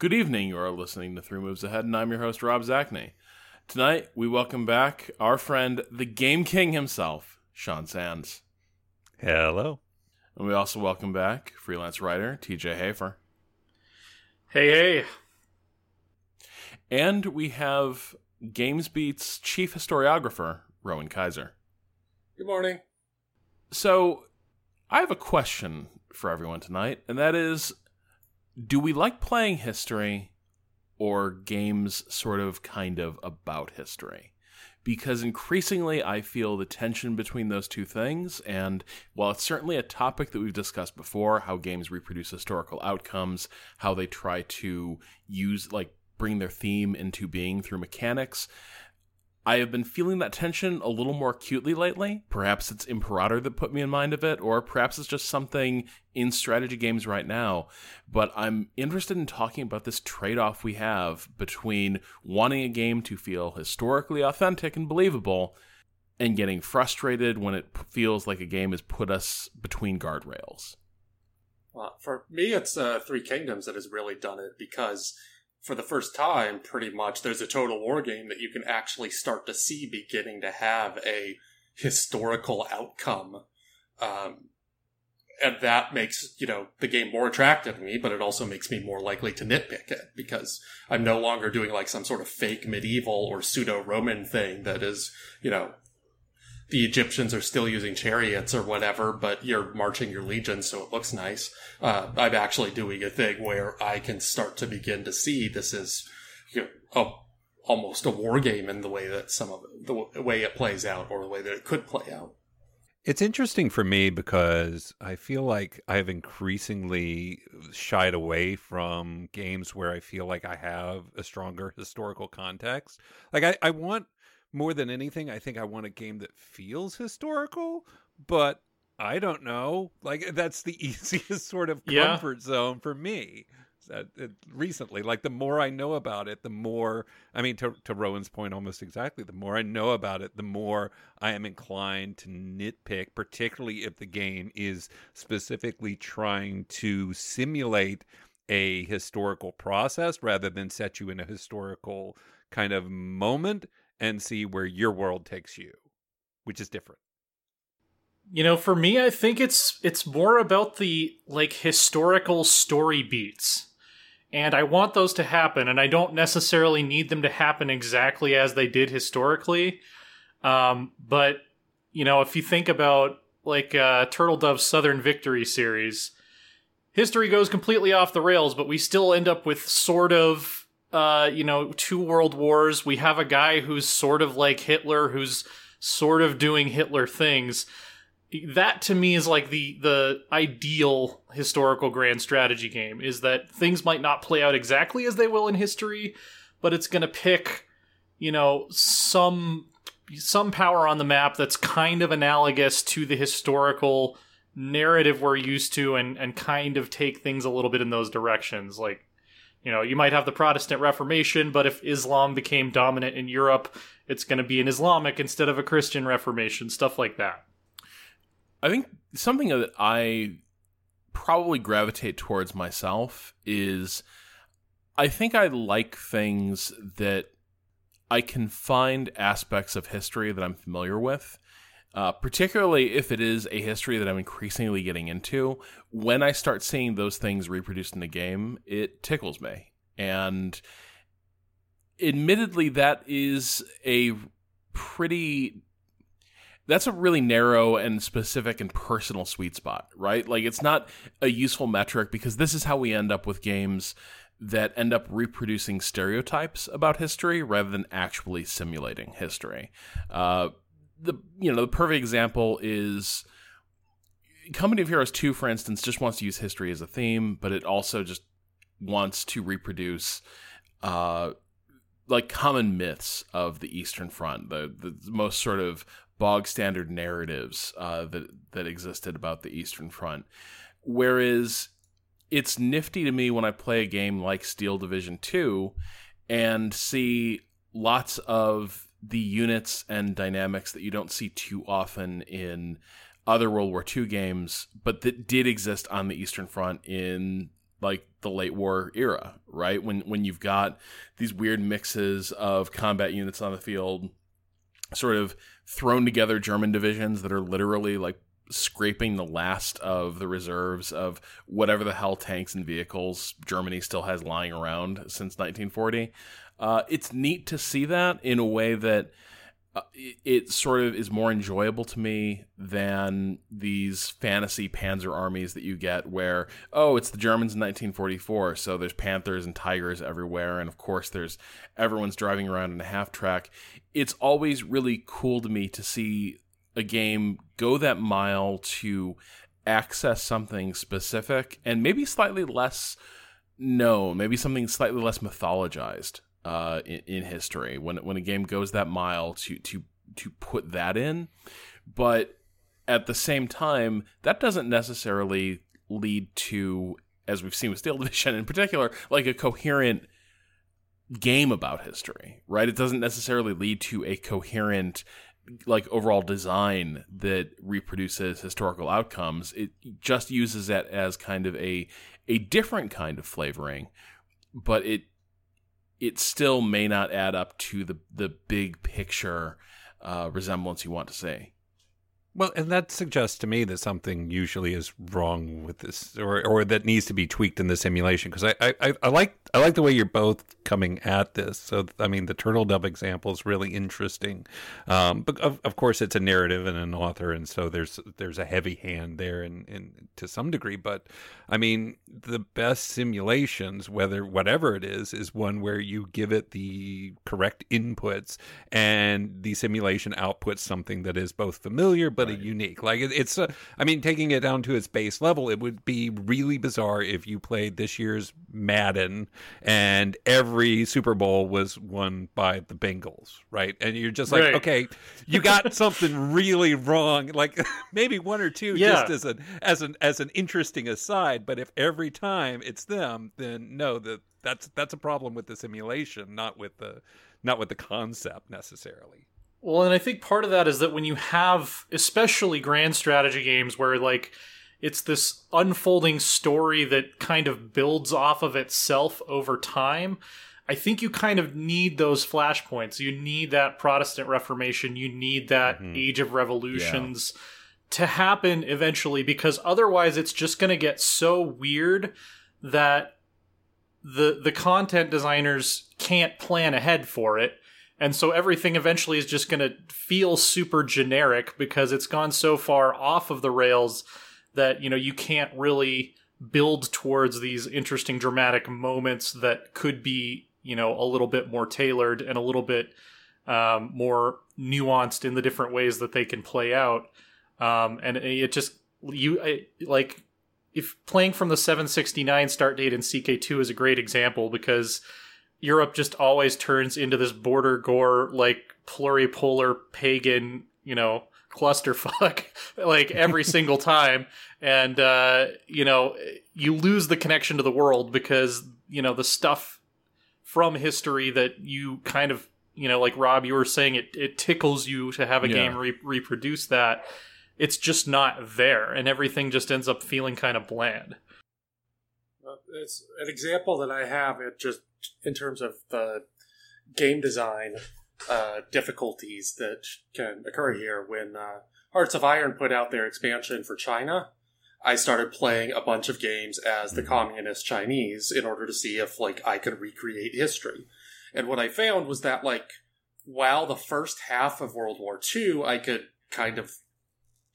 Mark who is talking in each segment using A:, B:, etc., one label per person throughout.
A: Good evening. You are listening to Three Moves Ahead, and I'm your host, Rob Zacny. Tonight, we welcome back our friend, the Game King himself, Sean Sands.
B: Hello.
A: And we also welcome back freelance writer, TJ Hafer.
C: Hey, hey.
A: And we have GamesBeat's chief historiographer, Rowan Kaiser.
D: Good morning.
A: So, I have a question for everyone tonight, and that is do we like playing history or games sort of kind of about history? Because increasingly I feel the tension between those two things, and while it's certainly a topic that we've discussed before, how games reproduce historical outcomes, how they try to use, like, bring their theme into being through mechanics, I have been feeling that tension a little more acutely lately. Perhaps it's Imperator that put me in mind of it, or perhaps it's just something in strategy games right now. But I'm interested in talking about this trade off we have between wanting a game to feel historically authentic and believable and getting frustrated when it feels like a game has put us between guardrails.
D: Well, for me, it's uh, Three Kingdoms that has really done it because for the first time, pretty much, there's a total war game that you can actually start to see beginning to have a historical outcome. Um, and that makes, you know, the game more attractive to me, but it also makes me more likely to nitpick it because I'm no longer doing like some sort of fake medieval or pseudo Roman thing that is, you know, the Egyptians are still using chariots or whatever, but you're marching your legions, so it looks nice. Uh, I'm actually doing a thing where I can start to begin to see this is you know, a, almost a war game in the way that some of the way it plays out, or the way that it could play out.
B: It's interesting for me because I feel like I've increasingly shied away from games where I feel like I have a stronger historical context. Like I, I want more than anything, I think I want a game that feels historical, but I don't know. Like that's the easiest sort of comfort yeah. zone for me. Uh, recently, like the more I know about it, the more I mean, to, to Rowan's point, almost exactly. The more I know about it, the more I am inclined to nitpick, particularly if the game is specifically trying to simulate a historical process rather than set you in a historical kind of moment and see where your world takes you, which is different.
C: You know, for me, I think it's it's more about the like historical story beats. And I want those to happen, and I don't necessarily need them to happen exactly as they did historically. Um, but you know, if you think about like uh, Turtledove's Southern Victory series, history goes completely off the rails, but we still end up with sort of uh, you know, two world wars. We have a guy who's sort of like Hitler, who's sort of doing Hitler things. That to me is like the the ideal historical grand strategy game is that things might not play out exactly as they will in history, but it's going to pick, you know, some some power on the map that's kind of analogous to the historical narrative we're used to and and kind of take things a little bit in those directions like you know, you might have the Protestant Reformation, but if Islam became dominant in Europe, it's going to be an Islamic instead of a Christian Reformation, stuff like that.
A: I think something that I probably gravitate towards myself is I think I like things that I can find aspects of history that I'm familiar with uh, particularly if it is a history that I'm increasingly getting into. When I start seeing those things reproduced in the game, it tickles me. And admittedly, that is a pretty. That's a really narrow and specific and personal sweet spot, right? Like, it's not a useful metric because this is how we end up with games that end up reproducing stereotypes about history rather than actually simulating history. Uh, the you know the perfect example is Company of Heroes 2 for instance just wants to use history as a theme but it also just wants to reproduce uh like common myths of the Eastern Front the the most sort of bog standard narratives uh, that that existed about the Eastern Front. Whereas it's nifty to me when I play a game like Steel Division 2 and see lots of the units and dynamics that you don't see too often in other World War II games, but that did exist on the Eastern Front in like the late war era, right? When when you've got these weird mixes of combat units on the field, sort of thrown together German divisions that are literally like scraping the last of the reserves of whatever the hell tanks and vehicles Germany still has lying around since 1940. Uh, it's neat to see that in a way that uh, it, it, sort of is more enjoyable to me than these fantasy panzer armies that you get where oh it's the germans in 1944 so there's panthers and tigers everywhere and of course there's everyone's driving around in a half track. It's always really cool to me to see a game go that mile to access something specific and maybe slightly less known maybe something slightly less mythologized uh, in, in, history when when a game goes that mile to to to put that in, but at the same time, that doesn't necessarily lead to, as we've seen with Steel Division in particular, like a coherent game about history, right? It doesn't necessarily lead to a coherent like overall design that reproduces historical outcomes. It just uses that as kind of a a different kind of flavoring, but it it still may not add up to the the big picture uh, resemblance you want to see.
B: Well, and that suggests to me that something usually is wrong with this, or or that needs to be tweaked in the simulation. Because I, I, I like I like the way you're both coming at this. So I mean, the Turtledove example is really interesting. Um, but of, of course, it's a narrative and an author, and so there's there's a heavy hand there, and in, to some degree. But I mean, the best simulations, whether whatever it is, is one where you give it the correct inputs, and the simulation outputs something that is both familiar but right. a unique. Like it, it's, a, I mean, taking it down to its base level, it would be really bizarre if you played this year's Madden and every Super Bowl was won by the Bengals, right? And you're just like, right. okay, you got something really wrong. Like maybe one or two, yeah. just as an as an as an interesting aside. But if every time it's them, then no, that that's that's a problem with the simulation, not with the not with the concept necessarily.
C: Well, and I think part of that is that when you have, especially grand strategy games where like it's this unfolding story that kind of builds off of itself over time, I think you kind of need those flashpoints. You need that Protestant Reformation. You need that mm-hmm. Age of Revolutions yeah. to happen eventually because otherwise it's just going to get so weird that the the content designers can't plan ahead for it and so everything eventually is just going to feel super generic because it's gone so far off of the rails that, you know, you can't really build towards these interesting dramatic moments that could be, you know, a little bit more tailored and a little bit um, more nuanced in the different ways that they can play out. Um, and it just, you, like, if playing from the 769 start date in CK2 is a great example because Europe just always turns into this border gore like pluripolar pagan, you know, clusterfuck like every single time. And uh you know you lose the connection to the world because you know the stuff from history that you kind of you know like Rob you were saying it it tickles you to have a yeah. game re- reproduce that. It's just not there and everything just ends up feeling kind of bland.
D: It's an example that I have. It just in terms of the game design uh, difficulties that can occur here when uh, Hearts of Iron put out their expansion for China. I started playing a bunch of games as the mm-hmm. communist Chinese in order to see if like I could recreate history. And what I found was that like while the first half of World War II I could kind of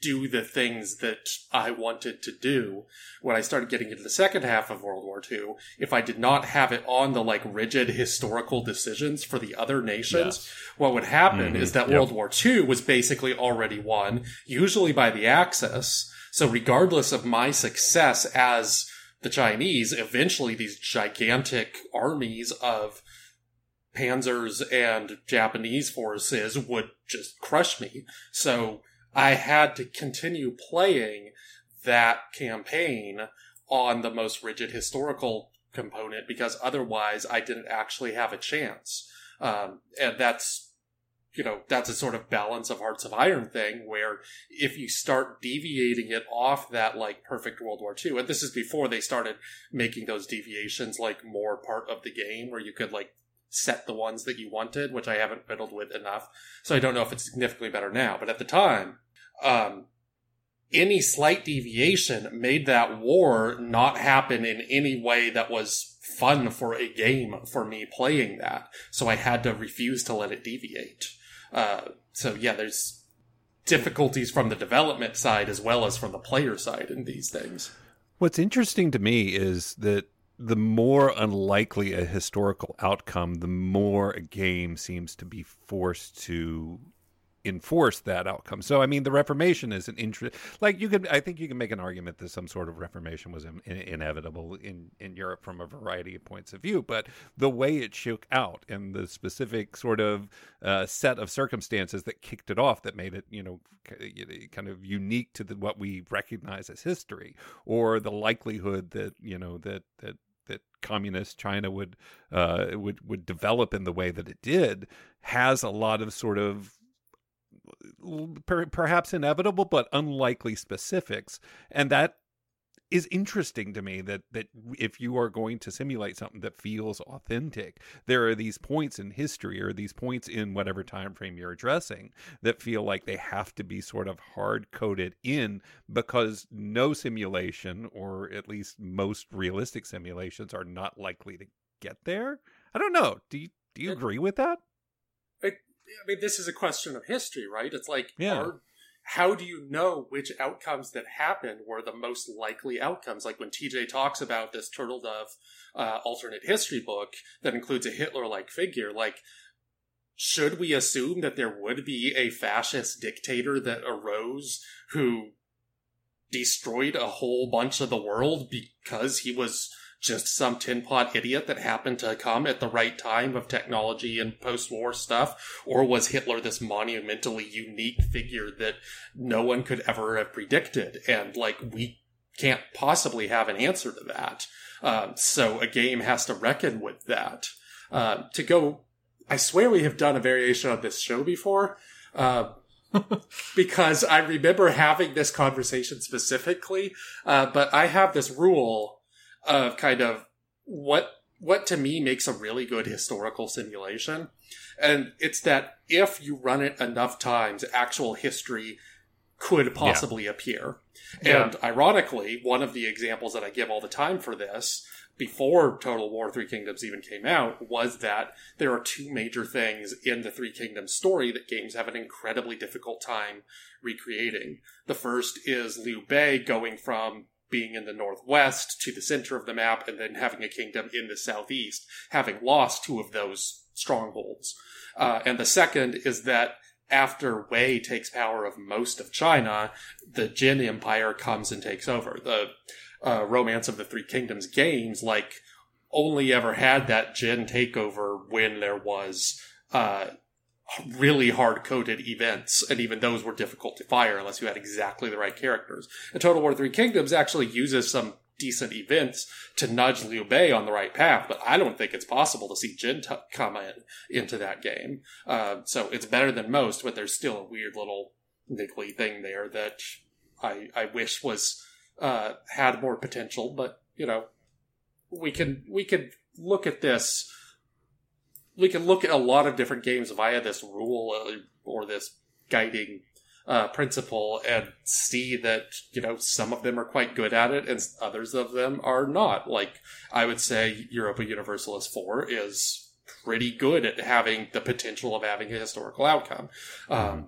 D: do the things that I wanted to do. When I started getting into the second half of World War II, if I did not have it on the like rigid historical decisions for the other nations, yes. what would happen mm-hmm. is that yep. World War II was basically already won, usually by the Axis. So regardless of my success as the Chinese, eventually these gigantic armies of panzers and Japanese forces would just crush me. So I had to continue playing that campaign on the most rigid historical component because otherwise I didn't actually have a chance. Um, and that's you know, that's a sort of balance of Hearts of Iron thing where if you start deviating it off that like perfect World War II, and this is before they started making those deviations like more part of the game where you could like set the ones that you wanted, which I haven't fiddled with enough. So I don't know if it's significantly better now, but at the time, um, any slight deviation made that war not happen in any way that was fun for a game for me playing that. So I had to refuse to let it deviate. Uh, so yeah, there's difficulties from the development side as well as from the player side in these things.
B: What's interesting to me is that the more unlikely a historical outcome, the more a game seems to be forced to enforce that outcome. So, I mean, the Reformation is an interest. Like you could, I think you can make an argument that some sort of Reformation was in, in, inevitable in in Europe from a variety of points of view. But the way it shook out and the specific sort of uh, set of circumstances that kicked it off, that made it, you know, kind of unique to the, what we recognize as history, or the likelihood that you know that that that communist China would uh, would would develop in the way that it did has a lot of sort of per, perhaps inevitable but unlikely specifics. And that is interesting to me that that if you are going to simulate something that feels authentic there are these points in history or these points in whatever time frame you're addressing that feel like they have to be sort of hard coded in because no simulation or at least most realistic simulations are not likely to get there. I don't know. Do you do you agree with that
D: I mean, this is a question of history, right? It's like,
B: yeah.
D: Are, how do you know which outcomes that happened were the most likely outcomes? Like when TJ talks about this Turtledove uh, alternate history book that includes a Hitler like figure, like, should we assume that there would be a fascist dictator that arose who destroyed a whole bunch of the world because he was just some tin pot idiot that happened to come at the right time of technology and post war stuff? Or was Hitler this monumentally unique figure that no one could ever have predicted? And like, we can't possibly have an answer to that. Um, so a game has to reckon with that. Uh, to go, I swear we have done a variation of this show before. Uh, because I remember having this conversation specifically, uh, but I have this rule of kind of what what to me makes a really good historical simulation. And it's that if you run it enough times, actual history could possibly yeah. appear. Yeah. And ironically, one of the examples that I give all the time for this, before Total War Three Kingdoms even came out, was that there are two major things in the Three Kingdoms story that games have an incredibly difficult time recreating. The first is Liu Bei going from being in the northwest to the center of the map and then having a kingdom in the southeast, having lost two of those strongholds. Uh, and the second is that after Wei takes power of most of China, the Jin Empire comes and takes over. The uh, Romance of the Three Kingdoms games, like, only ever had that Jin takeover when there was uh, really hard coded events, and even those were difficult to fire unless you had exactly the right characters. And Total War Three Kingdoms actually uses some decent events to nudge Liu Bei on the right path, but I don't think it's possible to see Jin t- come in into that game. Uh, so it's better than most, but there's still a weird little niggly thing there that I I wish was uh, had more potential. But you know, we can we can look at this we can look at a lot of different games via this rule uh, or this guiding uh, principle and see that you know some of them are quite good at it and others of them are not. Like I would say, Europa Universalis Four is pretty good at having the potential of having a historical outcome. Um,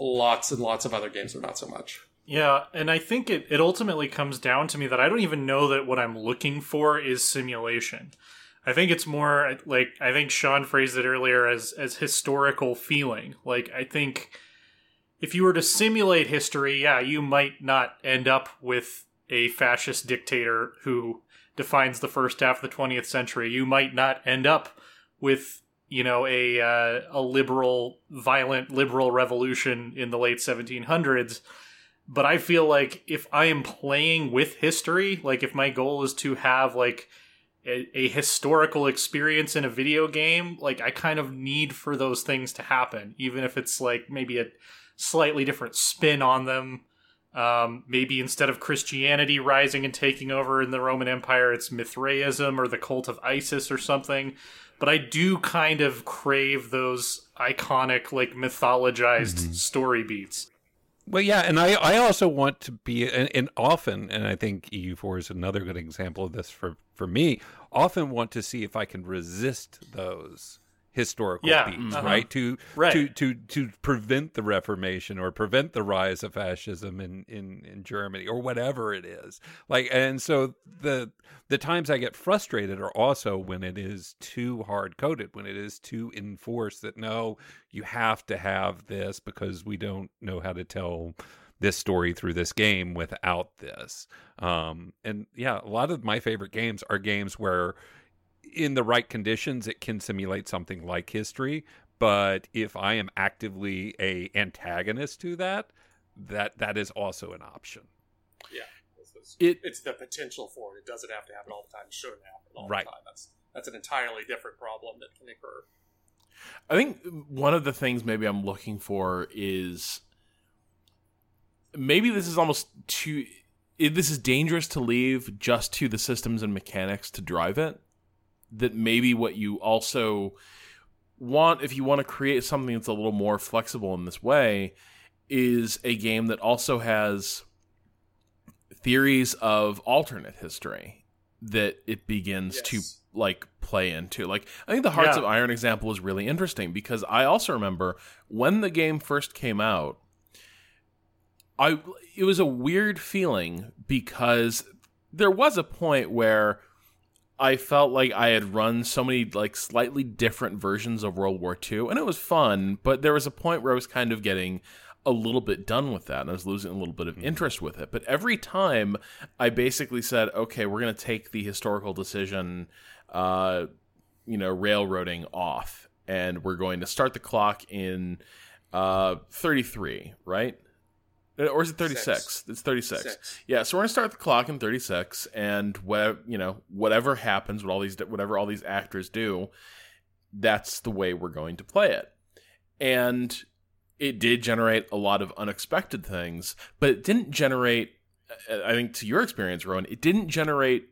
D: lots and lots of other games are not so much.
C: Yeah, and I think it, it ultimately comes down to me that I don't even know that what I'm looking for is simulation. I think it's more like I think Sean phrased it earlier as as historical feeling. Like I think if you were to simulate history, yeah, you might not end up with a fascist dictator who defines the first half of the 20th century. You might not end up with you know a uh, a liberal violent liberal revolution in the late 1700s but i feel like if i am playing with history like if my goal is to have like a, a historical experience in a video game, like I kind of need for those things to happen, even if it's like maybe a slightly different spin on them. Um, maybe instead of Christianity rising and taking over in the Roman Empire, it's Mithraism or the cult of Isis or something. But I do kind of crave those iconic, like mythologized
B: Mm-hmm.
C: story beats.
B: Well, yeah, and I, I also want to be, and, and often, and I think EU4 is another good example of this for, for me, often want to see if I can resist those historical
C: Yeah,
B: beats,
C: uh-huh.
B: right? To,
C: Right.
B: to to to prevent the Reformation or prevent the rise of fascism in, in, in Germany or whatever it is. Like, and so the the times I get frustrated are also when it is too hard coded, when it is too enforced that no, you have to have this because we don't know how to tell this story through this game without this. Um, and yeah, a lot of my favorite games are games where in the right conditions it can simulate something like history but if i am actively a antagonist to that that that is also an option
D: Yeah, it's, it's-
A: It-
D: it's the potential for it. It doesn't have to happen all the time. It shouldn't happen all
B: Right.
D: the time. That's that's an entirely different problem that can occur.
A: I think one of the things maybe I'm looking for is maybe this is almost too. This is dangerous to leave just to the systems and mechanics to drive it. That maybe what you also want, if you want to create something that's a little more flexible in this way, is a game that also has theories of alternate history that it begins to like play into. Like I think the Hearts
C: Yeah.
A: of Iron example is really interesting because I also remember when the game first came out I it was a weird feeling because there was a point where I felt like I had run so many like slightly different versions of World War II and it was fun, but there was a point where I was kind of getting a little bit done with that and I was losing a little bit of interest with it. But every time I basically said, okay, we're going to take the historical decision, uh, you know, railroading off and we're going to start the clock in uh, 33, right? Uh, Or is it 36?
D: Six.
A: It's 36.
D: Six.
A: Yeah, so we're gonna start the clock in 36, and whatever you know, whatever happens, what all these, whatever all these actors do, that's the way we're going to play it. And it did generate a lot of unexpected things, but it didn't generate. uh, I think to your experience, Rowan, it didn't generate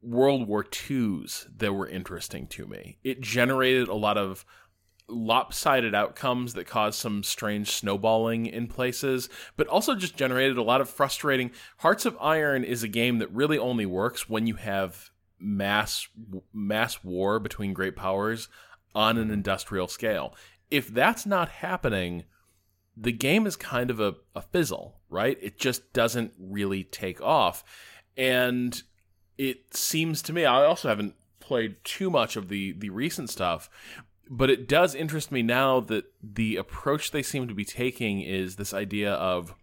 A: World War IIs that were interesting to me. It generated a lot of lopsided outcomes that caused some strange snowballing in places, but also just generated a lot of frustrating. Hearts of Iron is a game that really only works when you have mass mass war between great powers on an industrial scale. If that's not happening, the game is kind of a, a fizzle, right? It just doesn't really take off. And it seems to me, I also haven't played too much of the, the recent stuff, but it does interest me now that the approach they seem to be taking is this idea of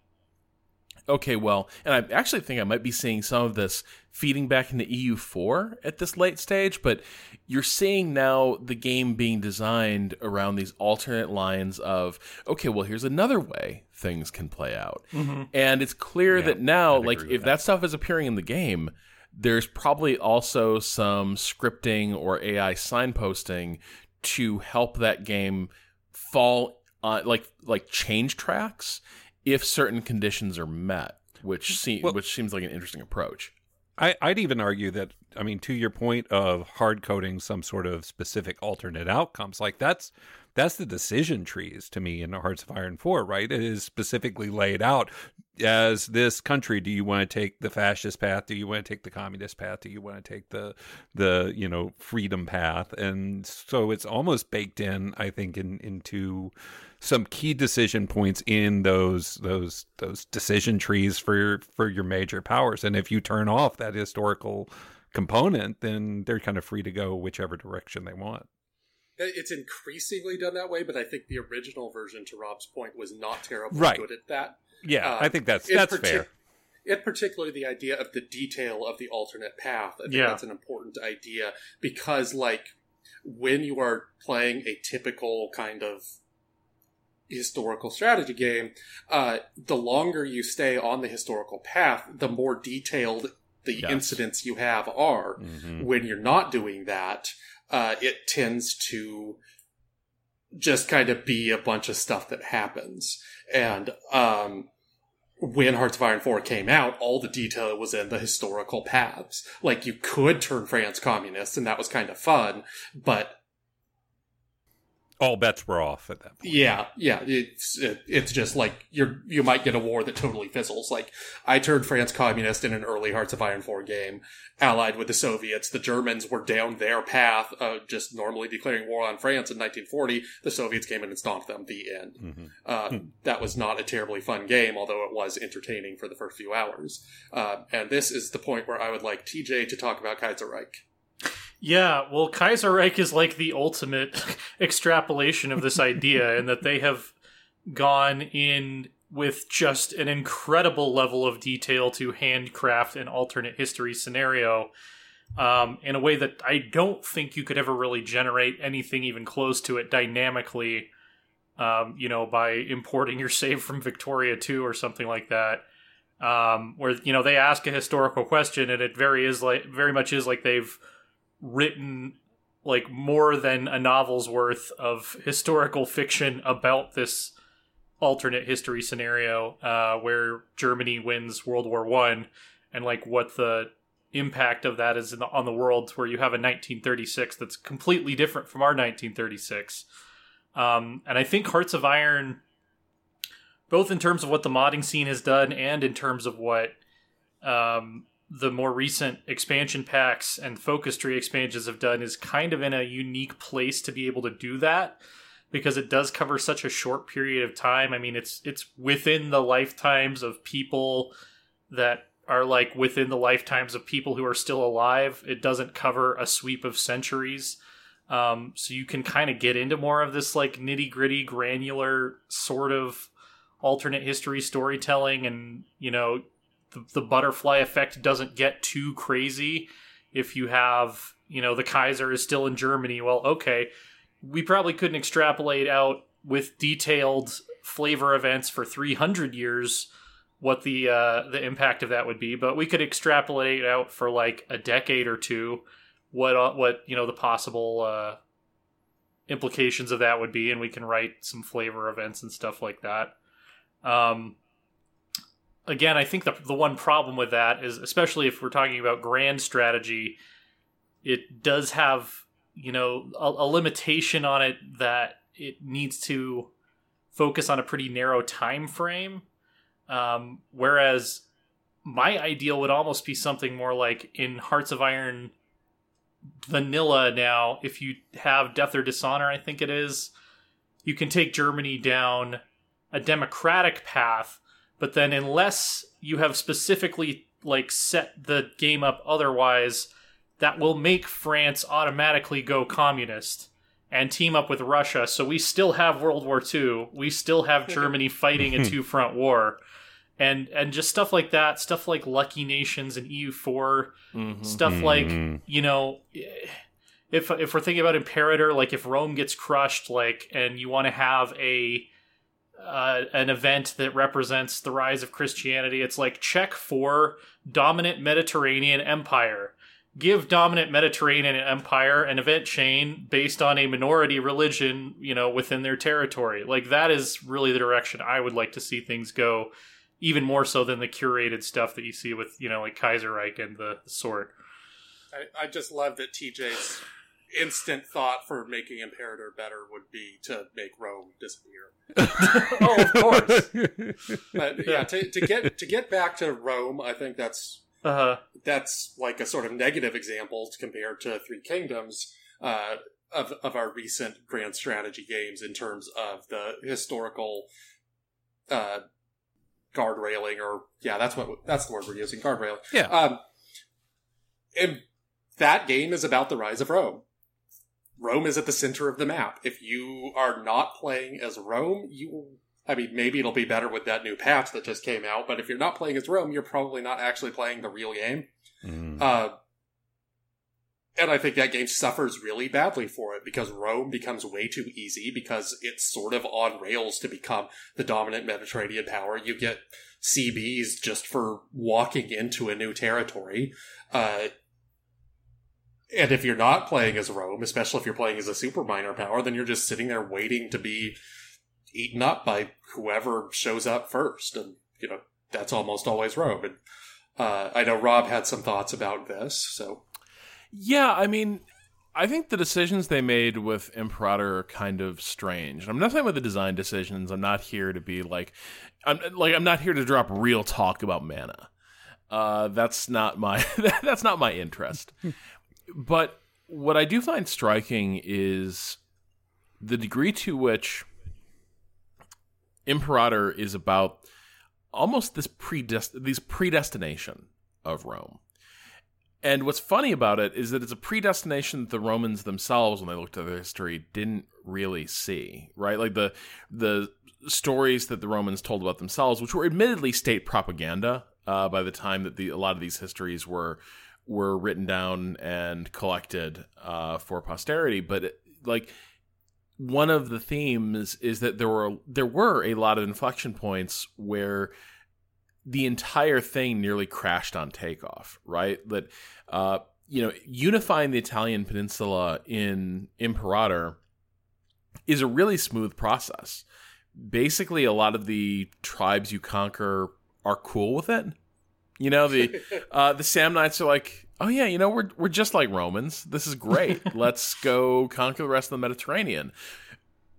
A: okay, well, and I actually think I might be seeing some of this feeding back into EU4 at this late stage, but you're seeing now the game being designed around these alternate lines of okay, well, here's another way things can play out. And it's clear
B: Yeah,
A: that now,
B: I'd
A: like, if
B: with
A: that stuff is appearing in the game, there's probably also some scripting or AI signposting to help that game fall on like like change tracks if certain conditions are met, which se-
B: Well-
A: which seems like an interesting approach.
B: I, I'd even argue that I mean to your point of hard coding some sort of specific alternate outcomes, like that's that's the decision trees to me in the Hearts of Iron Four, right? It is specifically laid out as this country. Do you want to take the fascist path? Do you want to take the communist path? Do you want to take the the you know freedom path? And so it's almost baked in, I think, in into some key decision points in those those those decision trees for your for your major powers and if you turn off that historical component then they're kind of free to go whichever direction they want
D: It's increasingly done that way, but I think the original version, to Rob's point, was not terribly
B: Right.
D: good at that.
B: yeah
D: Uh,
B: i think that's
D: in
B: that's
D: partic-
B: fair
D: In particular, the idea of the detail of the alternate path. I think
C: Yeah.
D: that's an important idea because, like, when you are playing a typical kind of historical strategy game, uh, the longer you stay on the historical path, the more detailed the
A: Yes.
D: incidents you have are.
B: Mhm.
D: When you're not doing that, uh, it tends to just kind of be a bunch of stuff that happens. And um, when Hearts of Iron 4 came out, all the detail was in the historical paths. Like, you could turn France communist, and that was kind of fun, but
B: All bets were off at that point.
D: yeah, yeah, it's it, it's just like you're you might get a war that totally fizzles. Like I turned France communist in an early Hearts of Iron Four game, allied with the Soviets. The Germans were down their path, uh, just normally declaring war on France in 1940. The Soviets came in and stomped them. The end.
B: Mhm.
D: Uh, that was not a terribly fun game, although it was entertaining for the first few hours. Uh, and this is the point where I would like TJ to talk about Kaiserreich.
C: Yeah, well, Kaiserreich is like the ultimate extrapolation of this idea, in that they have gone in with just an incredible level of detail to handcraft an alternate history scenario um, in a way that I don't think you could ever really generate anything even close to it dynamically. Um, you know, by importing your save from Victoria 2 or something like that. Um, where you know they ask a historical question and it very is like very much is like they've written like more than a novel's worth of historical fiction about this alternate history scenario uh, where Germany wins World War One, and like what the impact of that is the, on the world, where you have a 1936 that's completely different from our 1936. Um, and I think Hearts of Iron, both in terms of what the modding scene has done and in terms of what um, the more recent expansion packs and focus tree expansions have done is kind of in a unique place to be able to do that because it does cover such a short period of time. I mean, it's it's within the lifetimes of people that are like within the lifetimes of people who are still alive. It doesn't cover a sweep of centuries. Um, so you can kind of get into more of this like nitty gritty, granular sort of alternate history storytelling, and you know the, the butterfly effect doesn't get too crazy if you have you know the kaiser is still in germany. Well okay we probably couldn't extrapolate out with detailed flavor events for 300 years what the uh, the impact of that would be but we could extrapolate out for like a decade or two what uh, what you know the possible uh, implications of that would be and we can write some flavor events and stuff like that. Um, again, I think the the one problem with that is, especially if we're talking about grand strategy, it does have you know a, a limitation on it that it needs to focus on a pretty narrow time frame. Um, whereas my ideal would almost be something more like in Hearts of Iron vanilla now if you have death or dishonor i think it is you can take germany down a democratic path but then unless you have specifically like set the game up otherwise that will make france automatically go communist and team up with russia so we still have world war ii we still have germany fighting a two front war and and just stuff like that stuff like lucky nations and eu4
A: Mhm.
C: stuff like
B: Mhm.
C: you know if if we're thinking about imperator like if rome gets crushed like and you want to have a uh, an event that represents the rise of christianity. It's like check for dominant mediterranean empire. Give dominant mediterranean empire an event chain based on a minority religion you know within their territory. Like that is really the direction i would like to see things go even more so than the curated stuff that you see with you know like kaiserreich and the, sort
D: I, I just love that TJ's instant thought for making Imperator better would be to make Rome disappear.
C: oh of course
D: But yeah, to, to get to get back to Rome, I think that's
C: uh
D: that's like a sort of negative example compared to Three Kingdoms uh, of of our recent grand strategy games in terms of the historical uh, guardrailing, or yeah, that's what that's the word we're using, guardrailing.
B: Yeah.
D: Um, and that game is about the rise of Rome. Rome is at the center of the map. If you are not playing as Rome, you I mean, maybe it'll be better with that new patch that just came out, but if you're not playing as Rome, you're probably not actually playing the real game.
B: Mhm.
D: Uh, And I think that game suffers really badly for it because Rome becomes way too easy because it's sort of on rails to become the dominant Mediterranean power. You get CBs just for walking into a new territory. Uh, and if you're not playing as Rome, especially if you're playing as a super minor power, then you're just sitting there waiting to be eaten up by whoever shows up first. And, you know, that's almost always Rome. And uh, I know Rob had some thoughts about this, so.
A: Yeah, I mean, I think the decisions they made with Imperator are kind of strange. I'm not talking about the design decisions. I'm not here to be like, I'm like, I'm not here to drop real talk about mana. Uh, that's not my that's not my interest. but what I do find striking is the degree to which Imperator is about almost this predest- these predestination of Rome. And what's funny about it is that it's a predestination that the Romans themselves, when they looked at their history, didn't really see. Right, like the the stories that the Romans told about themselves, which were admittedly state propaganda uh, by the time that the a lot of these histories were were written down and collected uh, for posterity. But it, like one of the themes is that there were there were a lot of inflection points where the entire thing nearly crashed on takeoff, right? That uh, you know, unifying the Italian peninsula in Imperator is a really smooth process. Basically, a lot of the tribes you conquer are cool with it. You know, the uh, the Samnites are like, oh yeah, you know, we're we're just like Romans. This is great. Let's go conquer the rest of the Mediterranean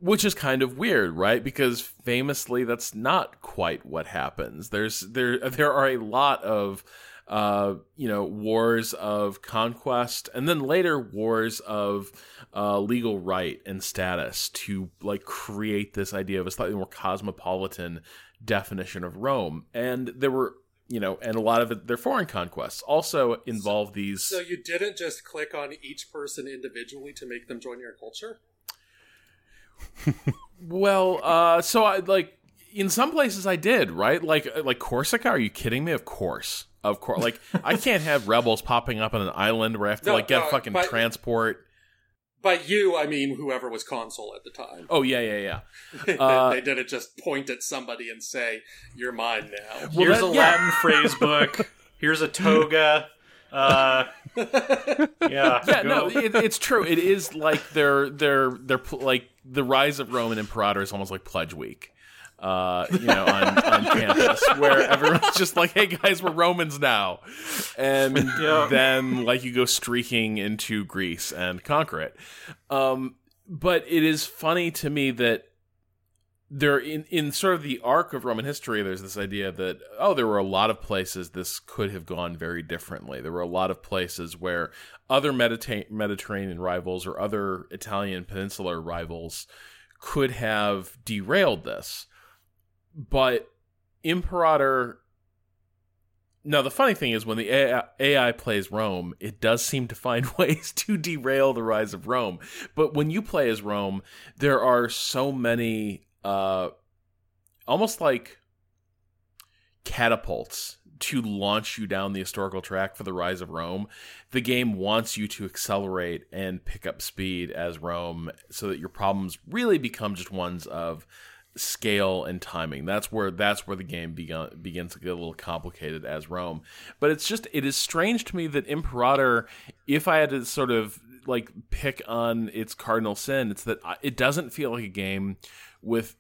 A: which is kind of weird, right? Because famously, that's not quite what happens. There's there there are a lot of uh, you know wars of conquest, and then later wars of uh, legal right and status to like create this idea of a slightly more cosmopolitan definition of Rome. And there were you know, and a lot of their foreign conquests also involve
D: so,
A: these.
D: So you didn't just click on each person individually to make them join your culture?
A: well, uh, so I like in some places I did right, like like Corsica. Are you kidding me? Of course, of course. Like I can't have rebels popping up on an island where I have to
D: No,
A: like get
D: no,
A: fucking
D: but-
A: transport.
D: By you, I mean whoever was consul at the time.
A: Oh yeah, yeah, yeah. Uh,
D: they didn't just point at somebody and say, "You're mine now."
A: Well,
C: Here's
A: that-
C: a
A: yeah.
C: Latin phrase book. Here's a toga. Uh, yeah.
A: Yeah,
C: go.
A: no, it, it's true. It is like they're they're they're pl- like the rise of Roman and Imperator is almost like Pledge Week. Uh, you know, on, on campus, where everyone's just like, "Hey guys, we're Romans now," and
C: Yeah.
A: then like you go streaking into Greece and conquer it. Um, but it is funny to me that there in in sort of the arc of Roman history, there's this idea that oh, there were a lot of places this could have gone very differently. There were a lot of places where other Medita- Mediterranean rivals or other Italian peninsular rivals could have derailed this, but Imperator. Now the funny thing is when the AI, AI plays Rome, it does seem to find ways to derail the rise of Rome. But when you play as Rome, there are so many uh almost like catapults to launch you down the historical track for the rise of Rome. The game wants you to accelerate and pick up speed as Rome so that your problems really become just ones of scale and timing. That's where that's where the game begun, begins to get a little complicated as Rome. But it's just it is strange to me that Imperator if I had to sort of like pick on its cardinal sin, it's that it doesn't feel like a game with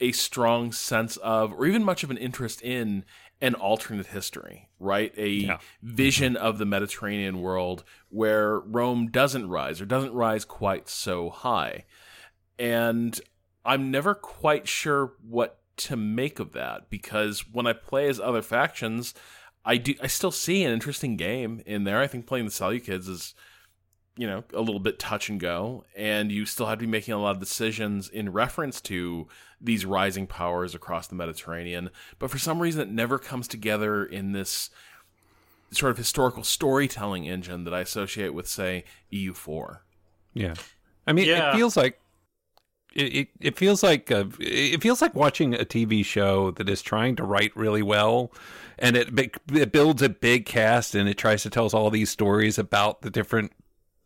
A: a strong sense of or even much of an interest in an alternate history, right? A
B: Yeah. Mm-hmm.
A: vision of the Mediterranean world where Rome doesn't rise or doesn't rise quite so high. And I'm never quite sure what to make of that because when I play as other factions, I do I still see an interesting game in there. I think playing the Seleucids is you know a little bit touch and go and you still have to be making a lot of decisions in reference to these rising powers across the Mediterranean but for some reason it never comes together in this sort of historical storytelling engine that I associate with say E EU4
B: Yeah, I mean,
C: Yeah.
B: it feels like it. It, feels like a, it feels like watching a TV show that is trying to write really well, and it it builds a big cast and it tries to tell us all these stories about the different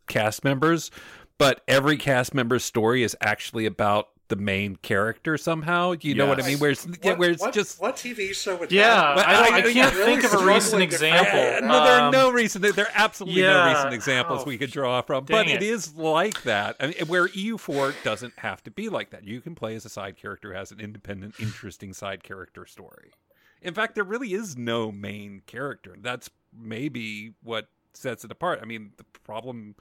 B: cast members, but every cast member's story is actually about the main character somehow. You know what I mean? Where it's,
D: What,
B: where it's
D: what,
B: just
D: what TV show would
C: Yeah,
D: that?
B: But
C: I,
B: I-
C: I,
B: I
C: can't
D: really
C: think of a recent example.
B: Yeah, no, there are
C: Um,
B: no reason. There are absolutely no recent examples
C: Oh,
B: we could draw from. But it
C: it.
B: is like that. I mean, where EU4 doesn't have to be like that. You can play as a side character who has an independent, interesting side character story. In fact, there really is no main character. That's maybe what sets it apart. I mean, the problem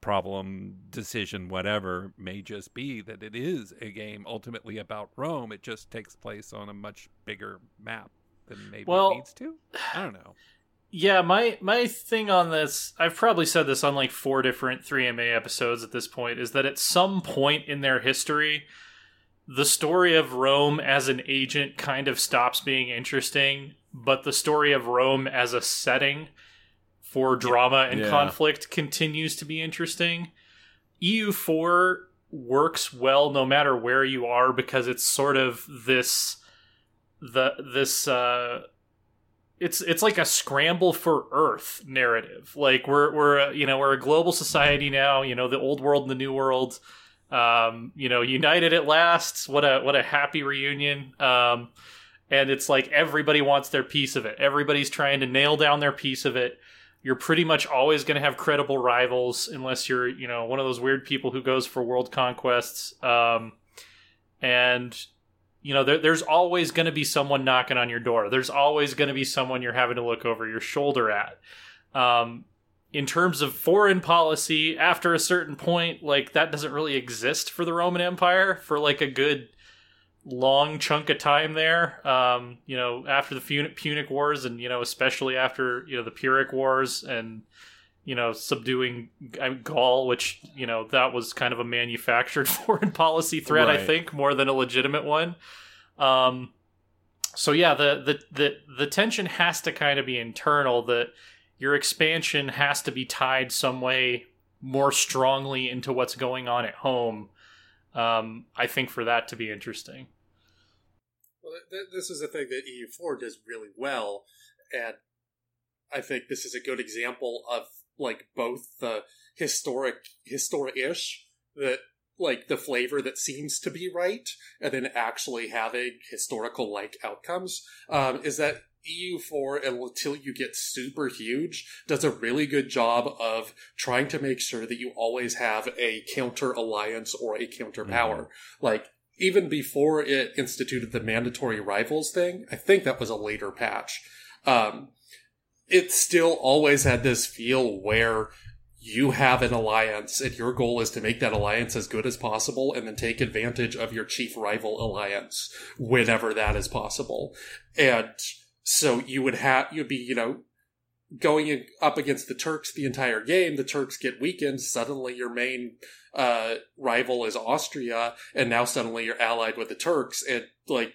B: problem decision whatever may just be that it is a game ultimately about Rome. It just takes place on a much bigger map than maybe
C: Well,
B: it needs to. I don't know.
C: Yeah, my my thing on this, I've probably said this on like four different 3MA episodes at this point, is that at some point in their history, the story of Rome as an agent kind of stops being interesting, but the story of Rome as a setting for drama and
A: Yeah.
C: conflict continues to be interesting. EU4 works well no matter where you are because it's sort of this the this uh it's it's like a scramble for Earth narrative. Like we're we're you know we're a global society now. You know the old world and the new world. Um, you know, united at last. What a what a happy reunion. Um, and it's like everybody wants their piece of it. Everybody's trying to nail down their piece of it. You're pretty much always going to have credible rivals, unless you're you know one of those weird people who goes for world conquests. Um, and you know, there, there's always going to be someone knocking on your door. There's always going to be someone you're having to look over your shoulder at. Um, in terms of foreign policy, after a certain point, like that doesn't really exist for the Roman Empire for like a good long chunk of time there. Um, you know, after the Punic, Punic Wars, and you know, especially after you know the Pyrrhic Wars, and you know, subduing uh, Gaul, which you know that was kind of a manufactured foreign policy threat, I think, more than a legitimate one. Um, so yeah, the the the the tension has to kind of be internal. That your expansion has to be tied some way more strongly into what's going on at home. Um, I think for that to be interesting.
D: Well, th- th- this is a thing that EU4 does really well, and I think this is a good example of like both the historic, historic-ish that like the flavor that seems to be right, and then actually having historical like outcomes. Um, is that EU4 until you get super huge does a really good job of trying to make sure that you always have a counter alliance or a counter power. Like even before it instituted the mandatory rivals thing, I think that was a later patch. Um, it still always had this feel where you have an alliance and your goal is to make that alliance as good as possible and then take advantage of your chief rival alliance whenever that is possible. And so you would have, you'd be, you know, going up against the Turks the entire game. The Turks get weakened. Suddenly your main uh, rival is Austria, and now suddenly you're allied with the Turks, and like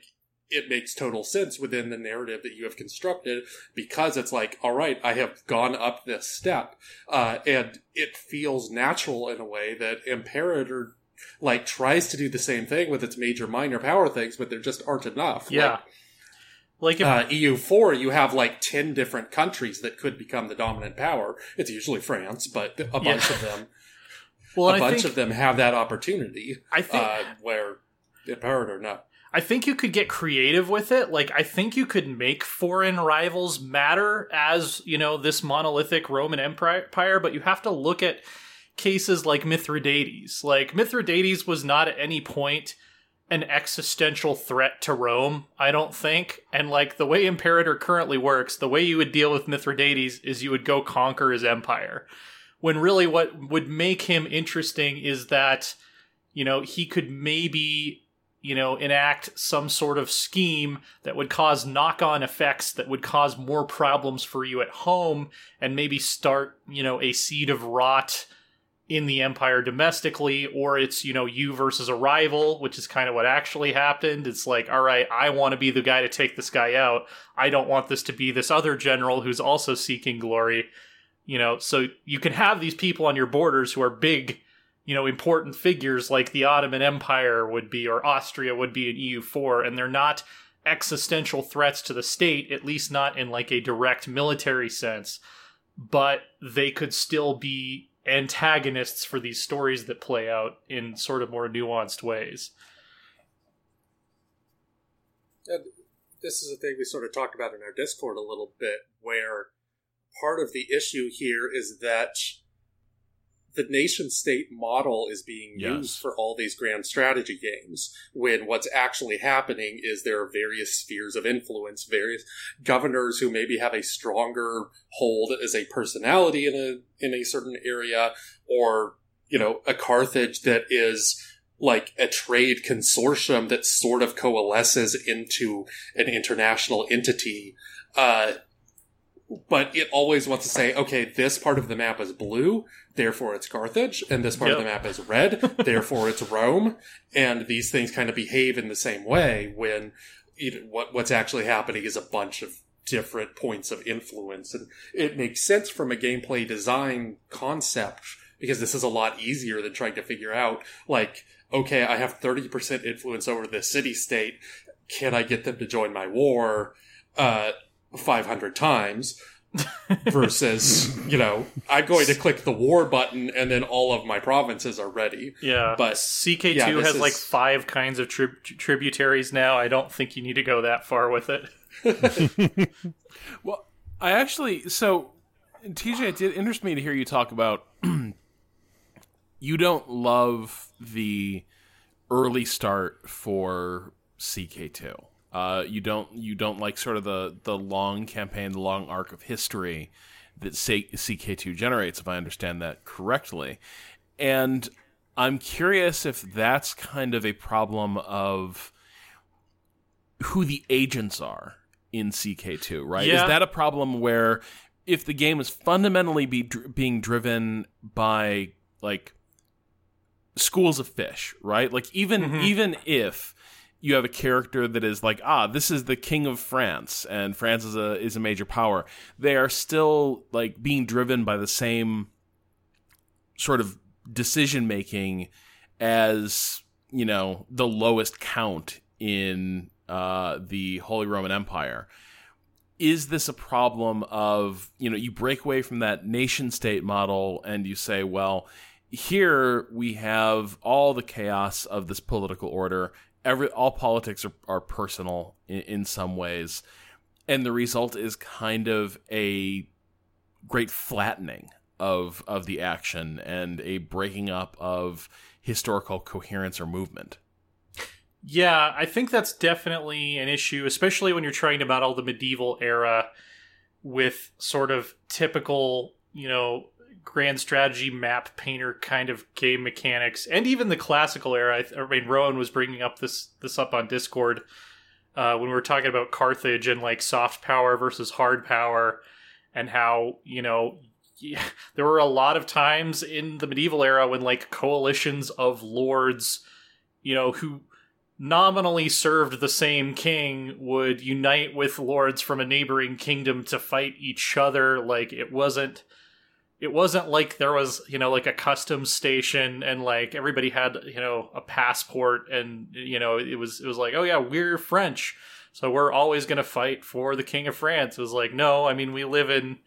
D: it makes total sense within the narrative that you have constructed because it's like, all right, I have gone up this step, uh, and it feels natural in a way that Imperator like tries to do the same thing with its major minor power things, but there just aren't enough.
C: Yeah. Like if,
D: Uh, EU4, you have like 10 different countries that could become the dominant power. It's usually France, but a bunch of them,
C: well,
D: a
C: I
D: bunch
C: think,
D: of them have that opportunity,
C: I think
D: uh, where or not.
C: I think you could get creative with it. Like I think you could make foreign rivals matter as, you know, this monolithic Roman Empire, but you have to look at cases like Mithridates. Like Mithridates was not at any point an existential threat to Rome, I don't think. And like the way Imperator currently works, the way you would deal with Mithridates is you would go conquer his empire. When really what would make him interesting is that, you know, he could maybe you know, enact some sort of scheme that would cause knock on effects that would cause more problems for you at home and maybe start, you know, a seed of rot in the empire domestically, or it's, you know, you versus a rival, which is kind of what actually happened. It's like, all right, I want to be the guy to take this guy out. I don't want this to be this other general who's also seeking glory. You know, so you can have these people on your borders who are big you know, important figures like the Ottoman Empire would be or Austria would be in EU4, and they're not existential threats to the state, at least not in like a direct military sense, but they could still be antagonists for these stories that play out in sort of more nuanced ways.
D: And this is a thing we sort of talked about in our Discord a little bit, where part of the issue here is that the nation state model is being
A: Yes.
D: used for all these grand strategy games when what's actually happening is there are various spheres of influence various governors who maybe have a stronger hold as a personality in a in a certain area or you know a carthage that is like a trade consortium that sort of coalesces into an international entity uh but it always wants to say, okay, this part of the map is blue, therefore it's Carthage, and this part of the map is red, therefore it's Rome, and these things kind of behave in the same way when what what's actually happening is a bunch of different points of influence, and it makes sense from a gameplay design concept because this is a lot easier than trying to figure out like, okay, I have thirty percent influence over this city state, can I get them to join my war? Uh, 500 times versus, you know, I'm going to click the war button and then all of my provinces are ready.
C: Yeah,
D: But,
C: CK2
D: yeah, this
C: has like five kinds of tri- tributaries now. I don't think you need to go that far with it.
A: Well, I actually so TJ, it did interest me to hear you talk about you don't love the early start for CK2. Uh, you don't you don't like sort of the the long campaign, the long arc of history that CK2 generates, if I understand that correctly. And I'm curious if that's kind of a problem of who the agents are in CK2, right?
C: Yeah.
A: Is that a problem where if the game is fundamentally be dr- being driven by like schools of fish, right? Like even
C: Mhm.
A: even if you have a character that is like, ah, this is the king of France and France is a is a major power, they are still like being driven by the same sort of decision making as, you know, the lowest count in uh, the Holy Roman Empire. Is this a problem of, you know, you break away from that nation state model and you say, well, here we have all the chaos of this political order. Every all politics are, are personal in, in some ways, and the result is kind of a great flattening of of the action and a breaking up of historical coherence or movement.
C: Yeah, I think that's definitely an issue, especially when you're trying to model the medieval era with sort of typical, you know, grand strategy map painter kind of game mechanics, and even the classical era. I, I mean, Rowan was bringing up this this up on Discord uh, when we were talking about Carthage and like soft power versus hard power, and how you know yeah, there were a lot of times in the medieval era when like coalitions of lords, you know, who nominally served the same king would unite with lords from a neighboring kingdom to fight each other like it wasn't it wasn't like there was you know like a customs station and like everybody had you know a passport and you know it was it was like oh yeah we're french so we're always going to fight for the king of france it was like no i mean we live in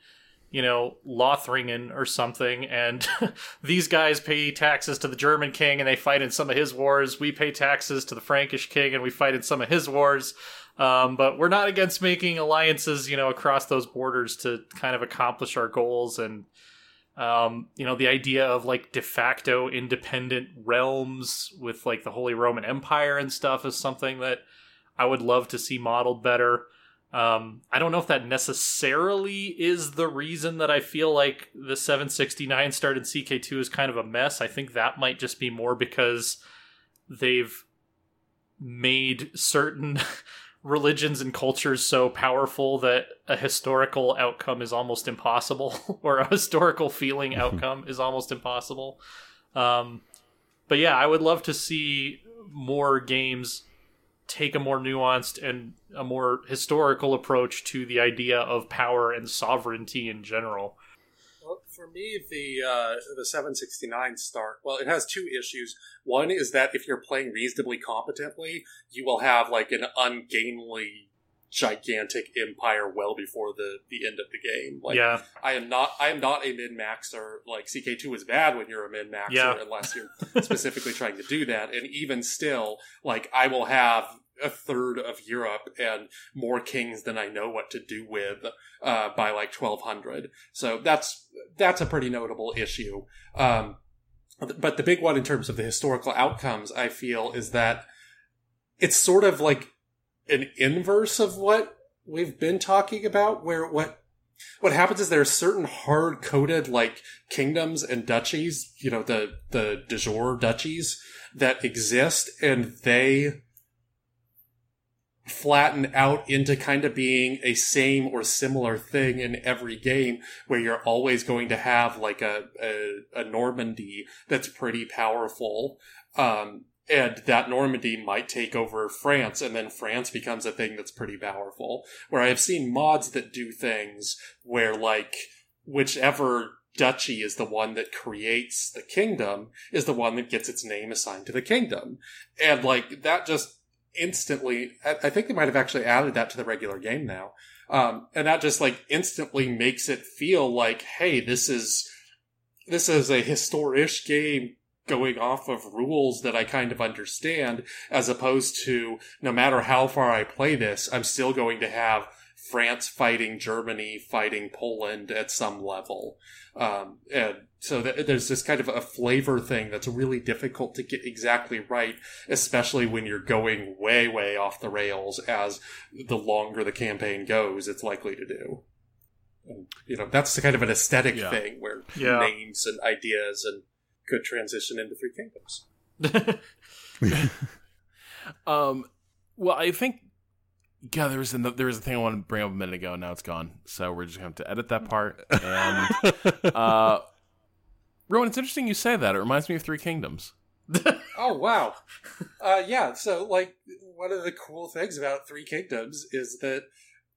C: you know, Lothringen or something, and these guys pay taxes to the German king and they fight in some of his wars. We pay taxes to the Frankish king and we fight in some of his wars. Um, but we're not against making alliances, you know, across those borders to kind of accomplish our goals. And, um, you know, the idea of like de facto independent realms with like the Holy Roman Empire and stuff is something that I would love to see modeled better. Um, I don't know if that necessarily is the reason that I feel like the 769 started CK2 is kind of a mess. I think that might just be more because they've made certain religions and cultures so powerful that a historical outcome is almost impossible, or a historical feeling outcome is almost impossible. Um, but yeah, I would love to see more games take a more nuanced and a more historical approach to the idea of power and sovereignty in general.
D: For me, the uh, the 769 start. Well, it has two issues. One is that if you're playing reasonably competently, you will have like an ungainly gigantic empire well before the the end of the game. Like
C: yeah,
D: I am not I am not a min maxer. Like CK2 is bad when you're a min maxer
C: Yeah.
D: unless you're specifically trying to do that. And even still, like I will have a third of Europe and more kings than I know what to do with uh, by like 1200. So that's that's a pretty notable issue. Um, but the big one in terms of the historical outcomes, I feel, is that it's sort of like an inverse of what we've been talking about, where what what happens is there are certain hard coded like kingdoms and duchies, you know, the the de jure duchies that exist, and they flatten out into kind of being a same or similar thing in every game where you're always going to have like a, a, a Normandy that's pretty powerful. Um, and that Normandy might take over France, and then France becomes a thing that's pretty powerful. Where I have seen mods that do things where, like, whichever duchy is the one that creates the kingdom is the one that gets its name assigned to the kingdom. And, like, that just instantly, I, think they might have actually added that to the regular game now. Um, and that just, like, instantly makes it feel like, hey, this is, this is a historic game going off of rules that I kind of understand, as opposed to no matter how far I play this, I'm still going to have France fighting Germany, fighting Poland at some level. Um, and so th- there's this kind of a flavor thing that's really difficult to get exactly right, especially when you're going way, way off the rails as the longer the campaign goes, it's likely to do. And, you know, that's the kind of an aesthetic
A: Yeah.
D: thing where
C: Yeah.
D: names and ideas and could transition into Three Kingdoms.
A: Um, well, I think yeah, there was a, there was a thing I wanted to bring up a minute ago, and now it's gone. So we're just going to have to edit that part. And uh, Rowan, it's interesting you say that. It reminds me of Three Kingdoms.
D: Oh wow, uh, yeah. So like one of the cool things about Three Kingdoms is that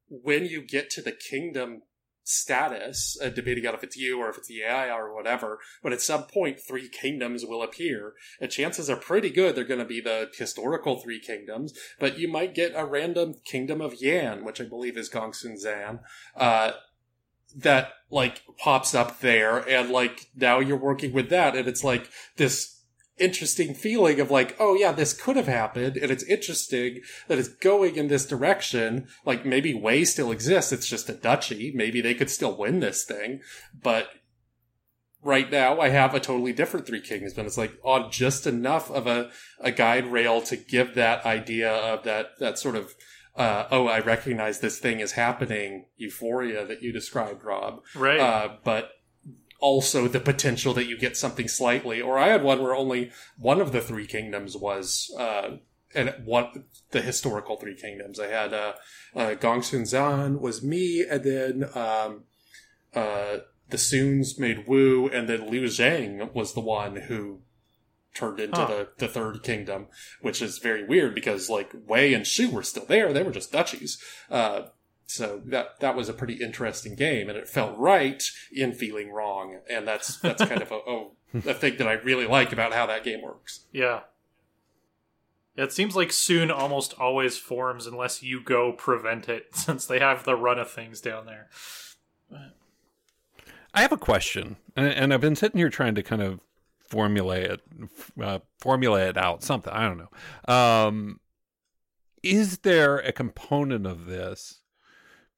D: when you get to the kingdom status, uh, debating on if it's you or if it's the AI or whatever, but at some point three kingdoms will appear, and chances are pretty good they're going to be the historical three kingdoms. But you might get a random kingdom of Yan, which I believe is Gongsun Zan. Uh, that like pops up there and like now you're working with that and it's like this interesting feeling of like, oh yeah, this could have happened, and it's interesting that it's going in this direction. Like maybe Wei still exists; it's just a duchy. Maybe they could still win this thing, but right now I have a totally different Three Kings, but it's like on just enough of a a guide rail to give that idea of that that sort of. Uh, oh, I recognize this thing is happening. Euphoria that you described, Rob
C: right.
D: uh, but also the potential that you get something slightly. Or I had one where only one of the three kingdoms was, uh, and one the historical three kingdoms. I had uh, uh, Gongsun Zan was me, and then um, uh, the Suns made Wu, and then Liu Zhang was the one who turned into
C: Huh.
D: the, the third kingdom, which is very weird because like Wei and Shu were still there; they were just duchies. Uh, so that that was a pretty interesting game, and it felt right in feeling wrong, and that's that's kind of a, a, a thing that I really like about how that game works.
C: Yeah. It seems like soon almost always forms unless you go prevent it, since they have the run of things down there.
B: I have a question, and, and I've been sitting here trying to kind of formulate it, uh, it out. Something I don't know. Um, is there a component of this?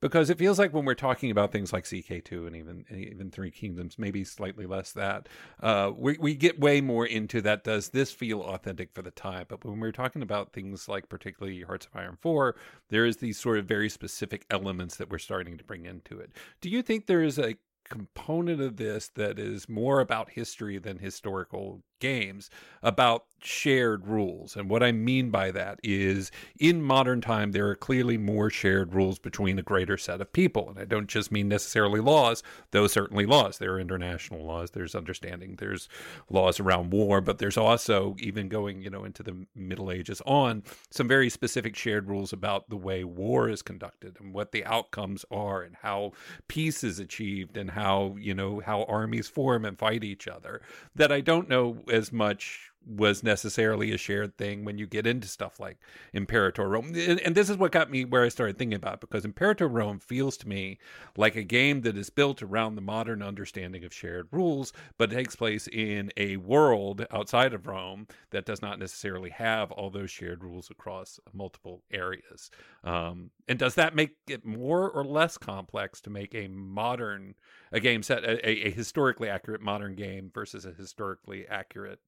B: Because it feels like when we're talking about things like CK2 and even and even Three Kingdoms, maybe slightly less that, uh, we we get way more into that. Does this feel authentic for the time? But when we're talking about things like particularly Hearts of Iron Four, there is these sort of very specific elements that we're starting to bring into it. Do you think there is a component of this that is more about history than historical games about shared rules. And what i mean by that is in modern time there are clearly more shared rules between a greater set of people. And i don't just mean necessarily laws though certainly laws. There are international laws there's understanding there's laws around war but there's also even going you know into the middle ages on some very specific shared rules about the way war is conducted and what the outcomes are and how peace is achieved and how you know how armies form and fight each other that i don't know as much was necessarily a shared thing when you get into stuff like Imperator Rome. And, and, this is what got me where I started thinking about because Imperator Rome feels to me like a game that is built around the modern understanding of shared rules, but takes place in a world outside of Rome that does not necessarily have all those shared rules across multiple areas. Um, and does that make it more or less complex to make a modern a game set a, a historically accurate modern game versus a historically accurate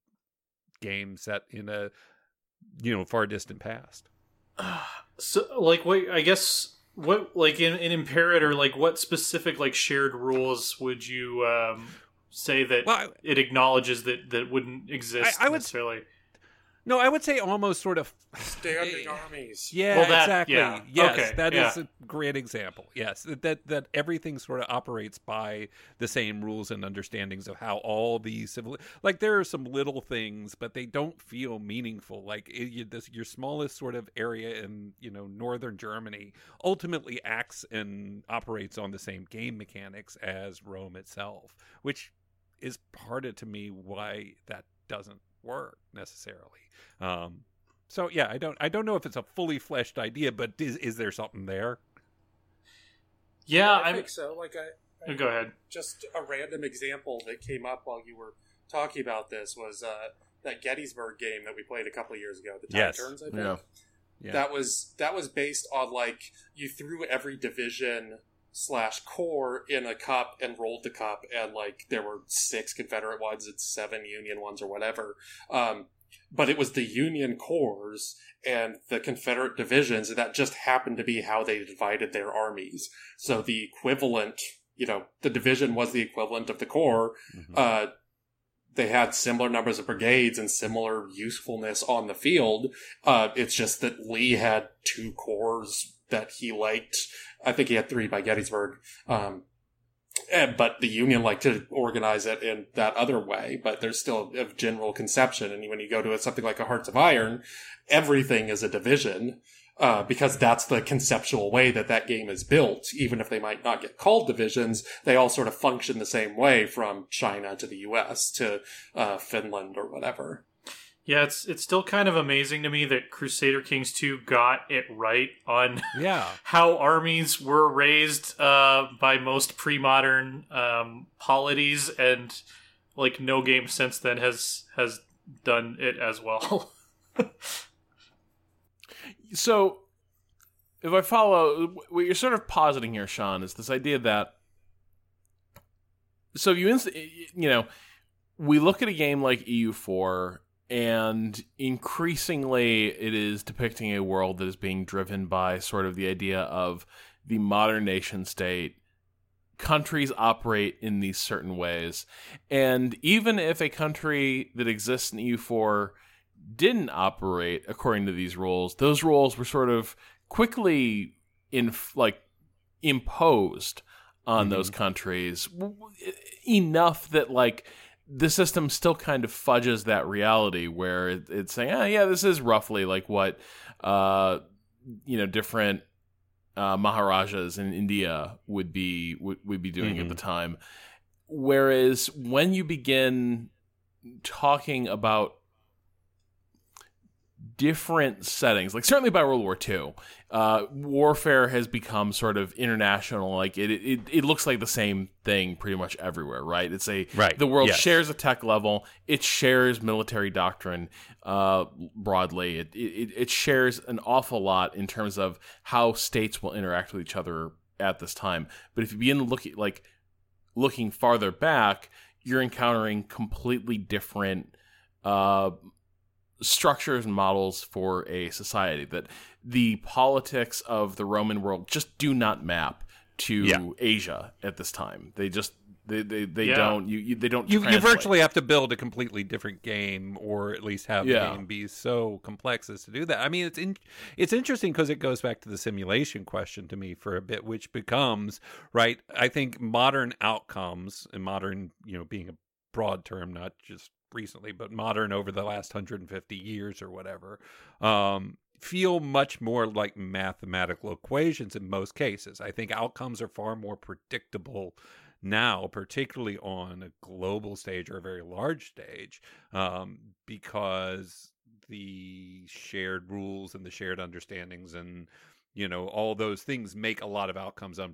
B: game set in a you know far distant past.
C: So, like, what I guess what like in, in Imperator, like, what specific like shared rules would you um, say that well, I, it acknowledges that that wouldn't exist I, I would, necessarily?
B: No, I would say almost sort of
D: standing armies.
B: Yeah, well, that, exactly. Yeah. Yes, okay. that yeah. is a great example. Yes, that, that that everything sort of operates by the same rules and understandings of how all these civil like there are some little things, but they don't feel meaningful. Like it, you, this, your smallest sort of area in you know northern Germany ultimately acts and operates on the same game mechanics as Rome itself, which is part of to me why that doesn't work necessarily. Um, so yeah, I don't I don't know if it's a fully fleshed idea, but is is there something there?
C: Yeah,
D: I, I think so. Like I,
C: I, go ahead.
D: Just a random example that came up while you were talking about this was uh, that Gettysburg game that we played a couple years ago. The Tide yes. Turns, I think. Yeah. yeah. That was that was based on like you threw every division slash corps in a cup and rolled the cup and like there were six confederate ones and seven union ones or whatever um, but it was the union corps and the confederate divisions that just happened to be how they divided their armies so the equivalent you know the division was the equivalent of the corps mm-hmm. uh, they had similar numbers of brigades and similar usefulness on the field. Uh, it's just that Lee had two corps that he liked. I think he had three by Gettysburg. Um, and, but the union liked to organize it in that other way, but there's still a general conception. And when you go to something like a Hearts of Iron, everything is a division. Uh, because that's the conceptual way that that game is built. Even if they might not get called divisions, they all sort of function the same way from China to the U.S. to uh, Finland or whatever.
C: Yeah, it's it's still kind of amazing to me that Crusader Kings 2 got it right on
B: yeah.
C: how armies were raised uh, by most pre-modern um, polities and like no game since then has has done it as well.
A: so if I follow what you're sort of positing here, Sean, is this idea that so you inst- you know we look at a game like EU4 and increasingly it is depicting a world that is being driven by sort of the idea of the modern nation state. Countries operate in these certain ways. And even if a country that exists in EU4 didn't operate according to these rules those rules were sort of quickly in like imposed on mm-hmm. those countries. Enough that like the system still kind of fudges that reality where it, it's saying, oh, yeah, this is roughly like what, uh, you know, different uh, Maharajas in India would be would, would be doing mm-hmm. at the time. Whereas when you begin talking about different settings. Like certainly by World War II, uh, warfare has become sort of international. Like it, it, it looks like the same thing pretty much everywhere, right? It's a
B: right.
A: The world
B: yes.
A: shares a tech level. It shares military doctrine uh, broadly. It, it it shares an awful lot in terms of how states will interact with each other at this time. But if you begin looking like looking farther back, you're encountering completely different uh, structures and models for a society that the politics of the Roman world just do not map to yeah. Asia at this time. They just they they, they yeah. don't you, you, they don't
B: you, you virtually have to build a completely different game or at least have yeah. the game be so complex as to do that. I mean it's in, it's interesting because it goes back to the simulation question to me for a bit which becomes right I think modern outcomes and modern you know being a broad term not just recently, but modern over the last 150 years or whatever, um, feel much more like mathematical equations in most cases. I think outcomes are far more predictable now, particularly on a global stage or a very large stage, um, because the shared rules and the shared understandings and you know all those things make a lot of outcomes uh,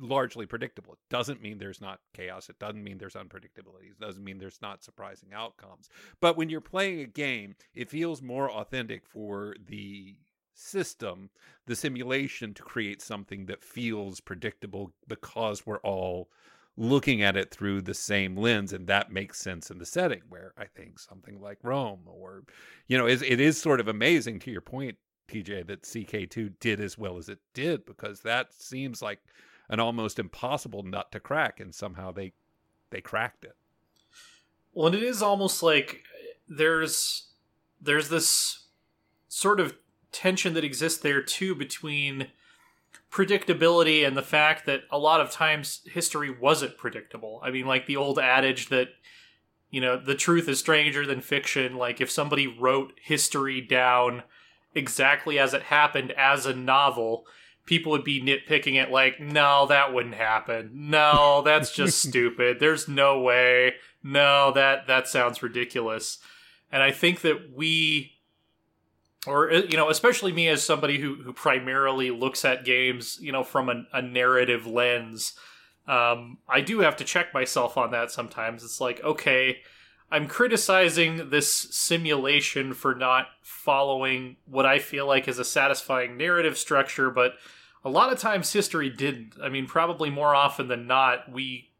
B: largely predictable. It doesn't mean there's not chaos. It doesn't mean there's unpredictability it doesn't mean there's not surprising outcomes. But when you're playing a game it feels more authentic for the system the simulation to create something that feels predictable because we're all looking at it through the same lens and that makes sense in the setting where i think something like rome or you know is it is sort of amazing to your point TJ that CK2 did as well as it did because that seems like an almost impossible nut to crack and somehow they they cracked it.
C: Well, and it is almost like uh, there's there's this sort of tension that exists there too between predictability and the fact that a lot of times history wasn't predictable. I mean, like the old adage that you know, the truth is stranger than fiction, like if somebody wrote history down exactly as it happened as a novel, people would be nitpicking it like, no, that wouldn't happen. No, that's just stupid. There's no way. No, that that sounds ridiculous. And I think that we or uh, you know, especially me as somebody who who primarily looks at games, you know, from a, a narrative lens, um, I do have to check myself on that sometimes. It's like, okay, I'm criticizing this simulation for not following what I feel like is a satisfying narrative structure, but a lot of times history didn't. I mean, probably more often than not, we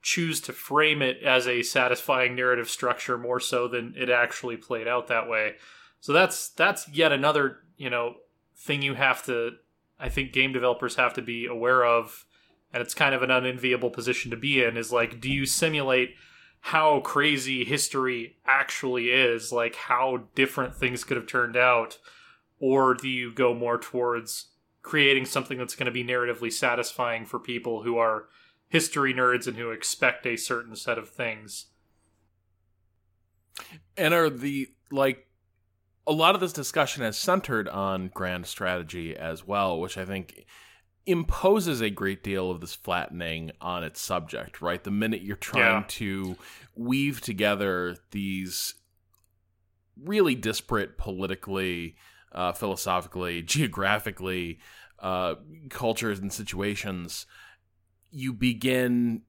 C: choose to frame it as a satisfying narrative structure more so than it actually played out that way. So that's that's yet another, you know, thing you have to I think game developers have to be aware of and it's kind of an unenviable position to be in is like do you simulate how crazy history actually is, like how different things could have turned out, or do you go more towards creating something that's going to be narratively satisfying for people who are history nerds and who expect a certain set of things?
A: And are the like a lot of this discussion has centered on grand strategy as well, which I think imposes a great deal of this flattening on its subject, right? The minute you're trying yeah. to weave together these really disparate politically, uh, philosophically, geographically, uh, cultures and situations, you begin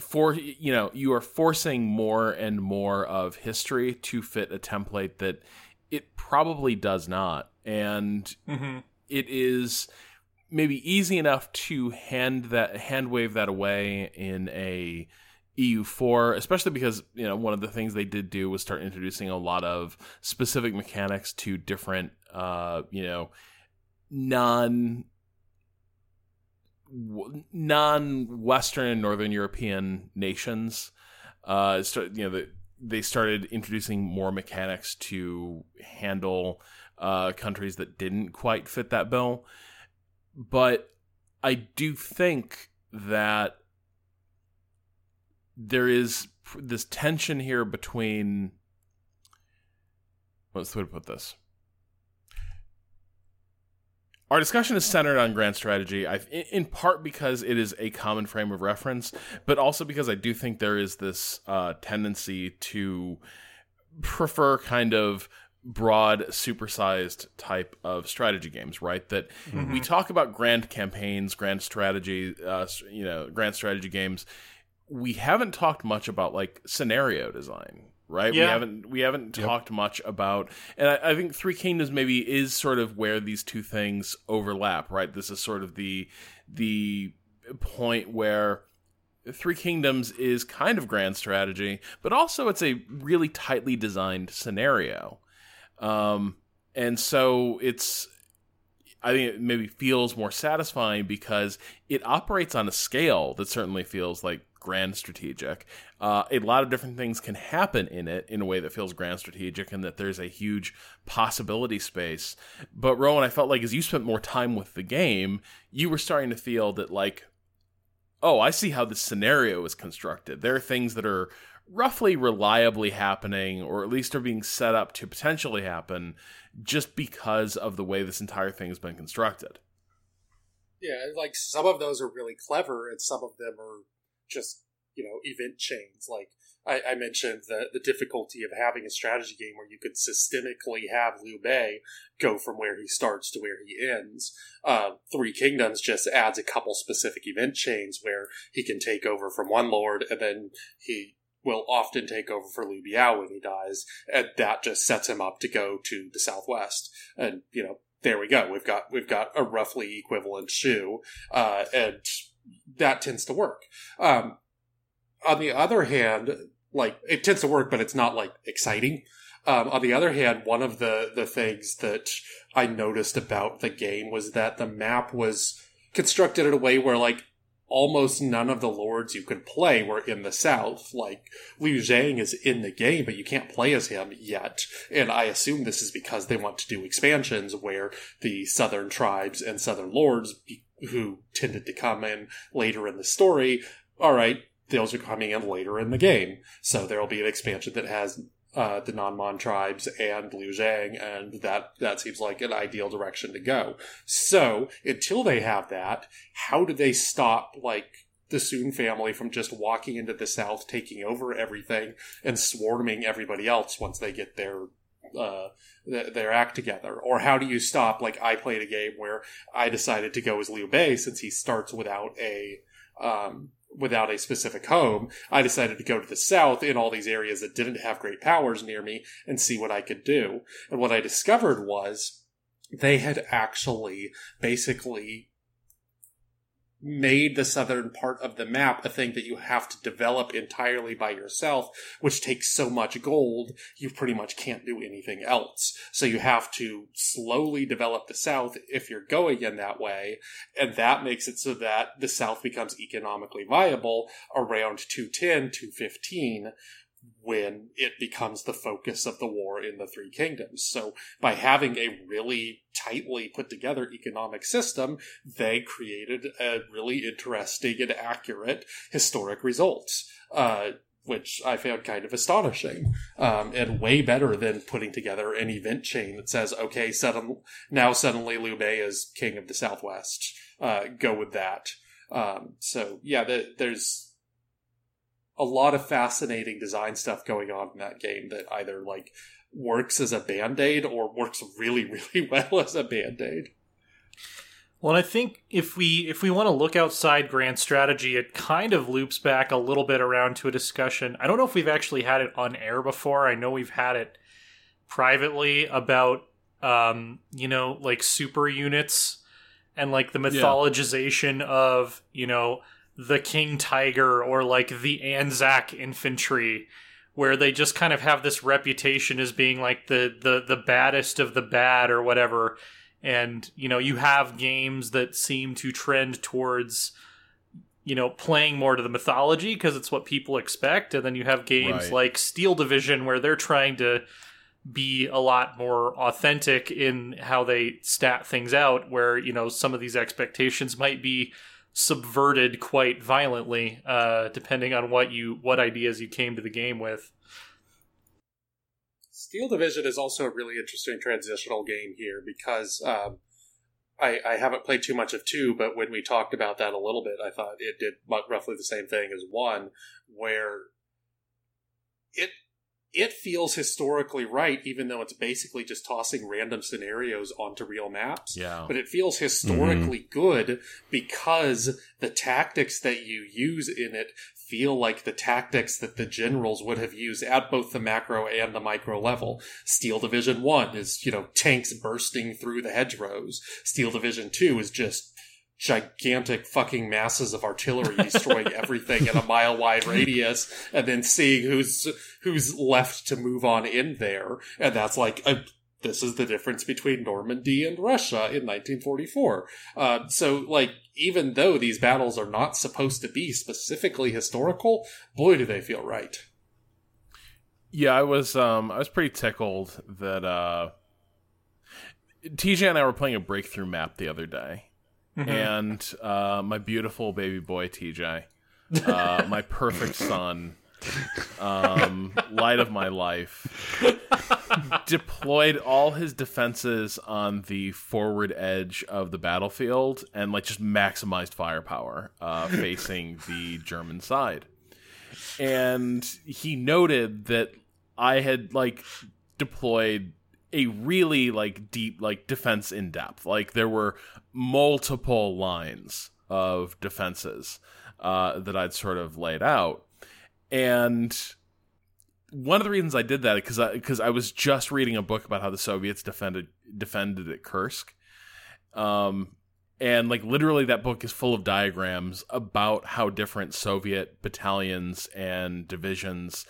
A: for you know you are forcing more and more of history to fit a template that it probably does not and mm-hmm. it is maybe easy enough to hand that hand wave that away in a EU4, especially because you know one of the things they did do was start introducing a lot of specific mechanics to different uh, you know non non Western and Northern European nations. Uh, start, you know, the, they started introducing more mechanics to handle uh, countries that didn't quite fit that bill but I do think that there is this tension here between what's the way to put this? Our discussion is centered on grand strategy, I, in part because it is a common frame of reference, but also because I do think there is this uh, tendency to prefer kind of broad supersized type of strategy games right that mm-hmm. we talk about grand campaigns grand strategy uh, you know grand strategy games we haven't talked much about like scenario design right yeah. we haven't we haven't yep. talked much about and I, I, think three kingdoms maybe is sort of where these two things overlap right this is sort of the the point where Three Kingdoms is kind of grand strategy, but also it's a really tightly designed scenario. Um, and so it's I think it maybe feels more satisfying because it operates on a scale that certainly feels like grand strategic. Uh, a lot of different things can happen in it in a way that feels grand strategic, and that there's a huge possibility space. But Rowan, I felt like as you spent more time with the game, you were starting to feel that like, oh, I see how this scenario is constructed. There are things that are roughly reliably happening, or at least are being set up to potentially happen, just because of the way this entire thing has been constructed.
D: Yeah, like some of those are really clever, and some of them are just you know event chains. Like I, I mentioned, the the difficulty of having a strategy game where you could systemically have Liu Bei go from where he starts to where he ends. Uh, Three Kingdoms just adds a couple specific event chains where he can take over from one lord, and then he will often take over for Liu Biao when he dies, and that just sets him up to go to the southwest. And you know, there we go. We've got we've got a roughly equivalent Shu, uh, and that tends to work. Um, on the other hand, like it tends to work, but it's not like exciting. Um, on the other hand, one of the the things that I noticed about the game was that the map was constructed in a way where like almost none of the lords you could play were in the south. Like Liu Zhang is in the game, but you can't play as him yet. And I assume this is because they want to do expansions where the southern tribes and southern lords who tended to come in later in the story, all right, those are coming in later in the game. So there'll be an expansion that has uh, the Nanman tribes and Liu Zhang, and that that seems like an ideal direction to go. So until they have that, how do they stop like the Sun family from just walking into the South, taking over everything, and swarming everybody else once they get their uh, their act together? Or how do you stop? Like I played a game where I decided to go as Liu Bei since he starts without a um, without a specific home, I decided to go to the south in all these areas that didn't have great powers near me and see what I could do. And what I discovered was they had actually basically made the southern part of the map a thing that you have to develop entirely by yourself, which takes so much gold, you pretty much can't do anything else. So you have to slowly develop the south if you're going in that way, and that makes it so that the south becomes economically viable around 210, 215, when it becomes the focus of the war in the Three Kingdoms. So by having a really tightly put together economic system, they created a really interesting and accurate historic results. Uh, which I found kind of astonishing, um, and way better than putting together an event chain that says, "Okay, sudden, now suddenly Liu Bei is king of the Southwest. Uh, go with that." Um, so yeah, the, there's a lot of fascinating design stuff going on in that game that either like works as a band-aid or works really really well as a band-aid.
C: Well i think if we if we want to look outside grand strategy it kind of loops back a little bit around to a discussion. I don't know if we've actually had it on air before. I know we've had it privately about um you know like super units and like the mythologization yeah. of you know the King Tiger or like the Anzac infantry where they just kind of have this reputation as being like the the the baddest of the bad or whatever and you know you have games that seem to trend towards you know playing more to the mythology because it's what people expect and then you have games right. like Steel Division where they're trying to be a lot more authentic in how they stat things out where you know some of these expectations might be subverted quite violently, uh, depending on what you what ideas you came to the game with.
D: Steel Division is also a really interesting transitional game here because um, I, I, haven't played too much of two, but when we talked about that a little bit, I thought it did roughly the same thing as one, where it it feels historically right, even though it's basically just tossing random scenarios onto real maps.
A: Yeah.
D: But it feels historically mm-hmm. good because the tactics that you use in it feel like the tactics that the generals would have used at both the macro and the micro level. Steel Division 1 is, you know, tanks bursting through the hedgerows. Steel Division 2 is just gigantic fucking masses of artillery destroying everything in a mile wide radius and then seeing who's who's left to move on in there and that's like a, this is the difference between Normandy and Russia in 1944. Uh, so, like, even though these battles are not supposed to be specifically historical, boy, do they feel right.
A: Yeah, I was um, I was pretty tickled that uh, TJ and I were playing a breakthrough map the other day, mm-hmm. and uh, my beautiful baby boy TJ, uh, my perfect son, um, light of my life, deployed all his defenses on the forward edge of the battlefield and like just maximized firepower uh, facing the German side. And he noted that I had like deployed a really like deep like defense in depth. Like there were multiple lines of defenses uh, that I'd sort of laid out, and one of the reasons I did that because because I, I, was just reading a book about how the Soviets defended defended at Kursk, um, and like literally that book is full of diagrams about how different Soviet battalions and divisions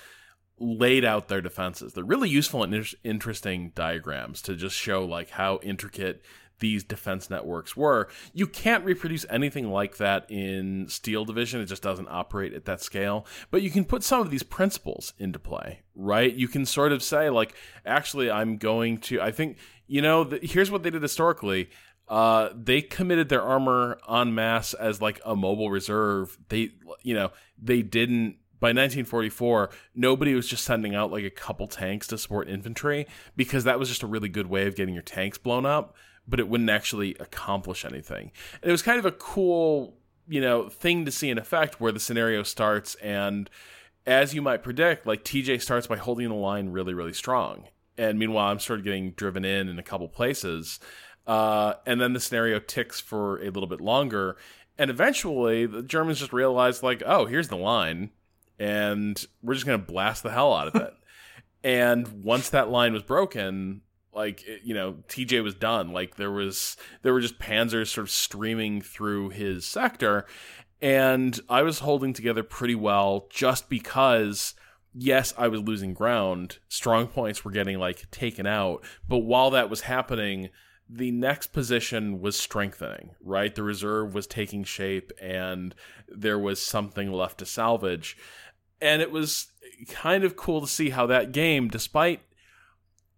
A: laid out their defenses. They're really useful and inter- interesting diagrams to just show like how intricate these defense networks were. You can't reproduce anything like that in Steel Division. It just doesn't operate at that scale. But you can put some of these principles into play, right? You can sort of say, like, actually, I'm going to, I think, you know, the, here's what they did historically. Uh, they committed their armor en masse as like a mobile reserve. They, you know, they didn't by 1944, nobody was just sending out like a couple tanks to support infantry because that was just a really good way of getting your tanks blown up but it wouldn't actually accomplish anything. And it was kind of a cool, you know, thing to see in effect where the scenario starts and as you might predict, like TJ starts by holding the line really, really strong. And meanwhile, I'm sort of getting driven in in a couple places. Uh, and then the scenario ticks for a little bit longer. And eventually, the Germans just realize, like, oh, here's the line. And we're just going to blast the hell out of it. and once that line was broken, like you know TJ was done. Like there was there were just panzers sort of streaming through his sector and I was holding together pretty well just because yes I was losing ground. Strong points were getting like taken out but while that was happening the next position was strengthening right? The reserve was taking shape and there was something left to salvage and it was kind of cool to see how that game despite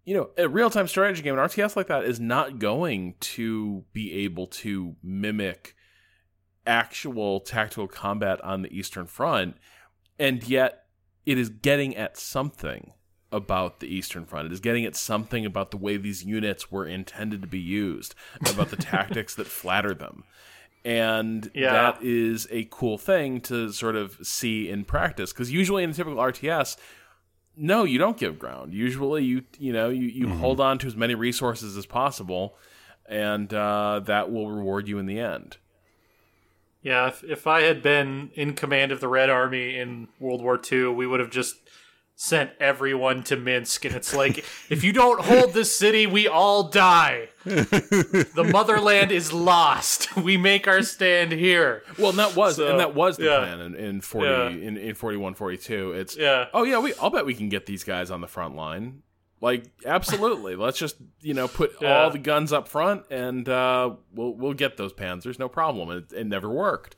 A: you know, a real time strategy game, an RTS like that is not going to be able to mimic actual tactical combat on the Eastern Front, and yet it is getting at something about the Eastern Front. It is getting at something about the way these units were intended to be used, about the tactics that flatter them. And yeah. that is a cool thing to sort of see in practice. Because usually in a typical RTS, no, you don't give ground. Usually, you you know you, you mm-hmm. hold on to as many resources as possible, and uh, that will reward you in the end.
C: Yeah, if if I had been in command of the Red Army in World War II, we would have just sent everyone to Minsk, and it's like if you don't hold this city, we all die. the motherland is lost. We make our stand here.
A: Well, and that was so, and that was the yeah. plan in, in forty yeah. in, in 41, 42. It's
C: yeah.
A: Oh yeah, we I'll bet we can get these guys on the front line. Like absolutely. Let's just you know put yeah. all the guns up front, and uh, we'll we'll get those Panzers, no problem. It, it never worked.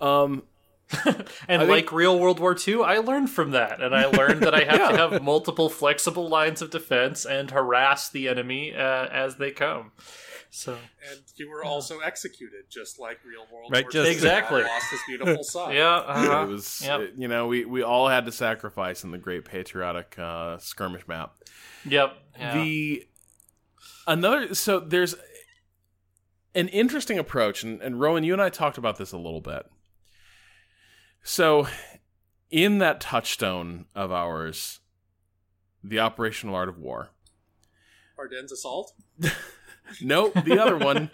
A: Um,
C: and I like think... real World War II, I learned from that, and I learned that I have yeah. to have multiple flexible lines of defense and harass the enemy uh, as they come. So,
D: and you were also executed, just like real World
C: right,
D: War
C: just, II. Exactly,
D: lost this beautiful son.
C: yeah, uh-huh.
A: it was. Yep. It, you know, we we all had to sacrifice in the Great Patriotic uh, Skirmish map.
C: Yep.
A: Yeah. The another so there's an interesting approach, and, and Rowan, you and I talked about this a little bit so, in that touchstone of ours, the operational art of war.
D: Ardennes assault.
A: nope, the other one.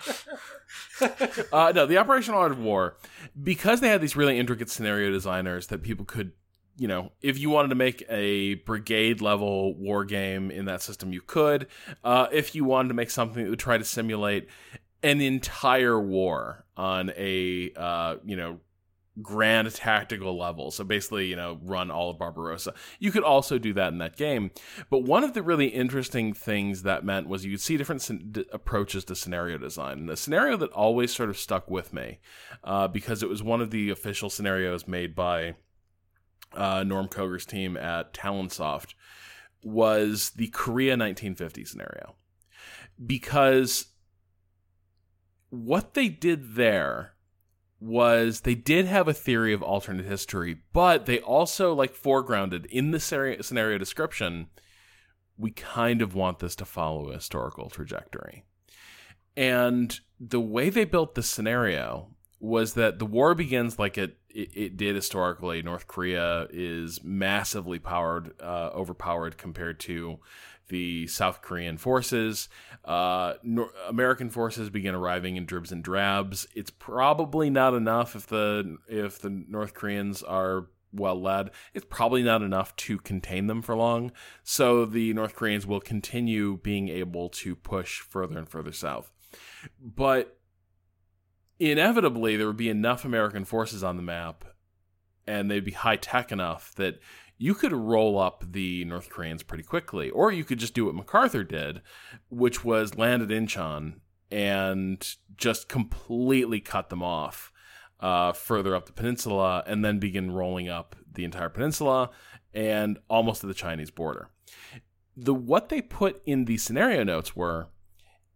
A: uh, no, the operational art of war, because they had these really intricate scenario designers that people could, you know, if you wanted to make a brigade level war game in that system, you could. Uh, if you wanted to make something that would try to simulate an entire war on a, uh, you know, grand tactical level. So basically, you know, run all of Barbarossa. You could also do that in that game. But one of the really interesting things that meant was you could see different approaches to scenario design. And the scenario that always sort of stuck with me, uh, because it was one of the official scenarios made by uh, Norm Koger's team at Talonsoft, was the Korea 1950 scenario. Because what they did there was they did have a theory of alternate history, but they also like foregrounded in the scenario description. We kind of want this to follow a historical trajectory. And the way they built the scenario was that the war begins like it, it, it did historically. North Korea is massively powered, uh, overpowered compared to the South Korean forces. Uh, Nor- American forces begin arriving in dribs and drabs. It's probably not enough if the if the North Koreans are well led. It's probably not enough to contain them for long. So the North Koreans will continue being able to push further and further south. But inevitably, there would be enough American forces on the map, and they'd be high tech enough that you could roll up the North Koreans pretty quickly, or you could just do what MacArthur did, which was land at Incheon and just completely cut them off uh, further up the peninsula, and then begin rolling up the entire peninsula and almost to the Chinese border. The what they put in the scenario notes were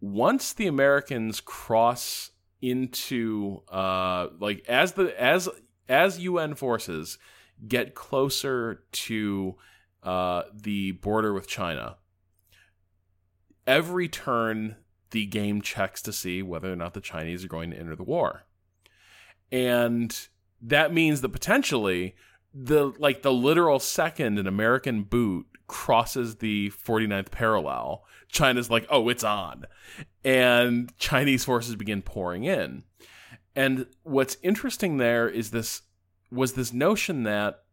A: once the Americans cross into uh, like as the as as UN forces get closer to uh, the border with China, every turn the game checks to see whether or not the Chinese are going to enter the war. And that means that potentially the like the literal second an American boot crosses the 49th parallel, China's like, "Oh, it's on." And Chinese forces begin pouring in. And what's interesting there is this was this notion that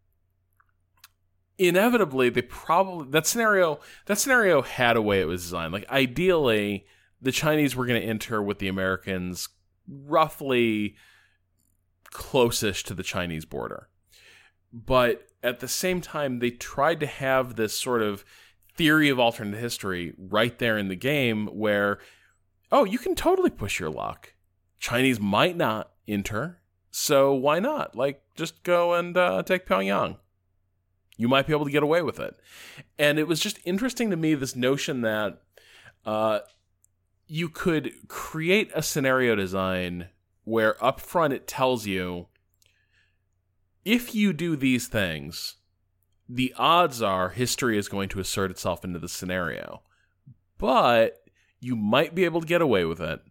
A: inevitably they probably that scenario that scenario had a way it was designed. Like ideally, the Chinese were going to enter with the Americans roughly closest to the Chinese border. But at the same time, they tried to have this sort of theory of alternate history right there in the game where, oh, you can totally push your luck. Chinese might not enter, so why not? Like, just go and uh, take Pyongyang. You might be able to get away with it. And it was just interesting to me this notion that uh, you could create a scenario design where up front it tells you if you do these things, the odds are history is going to assert itself into the scenario. But you might be able to get away with it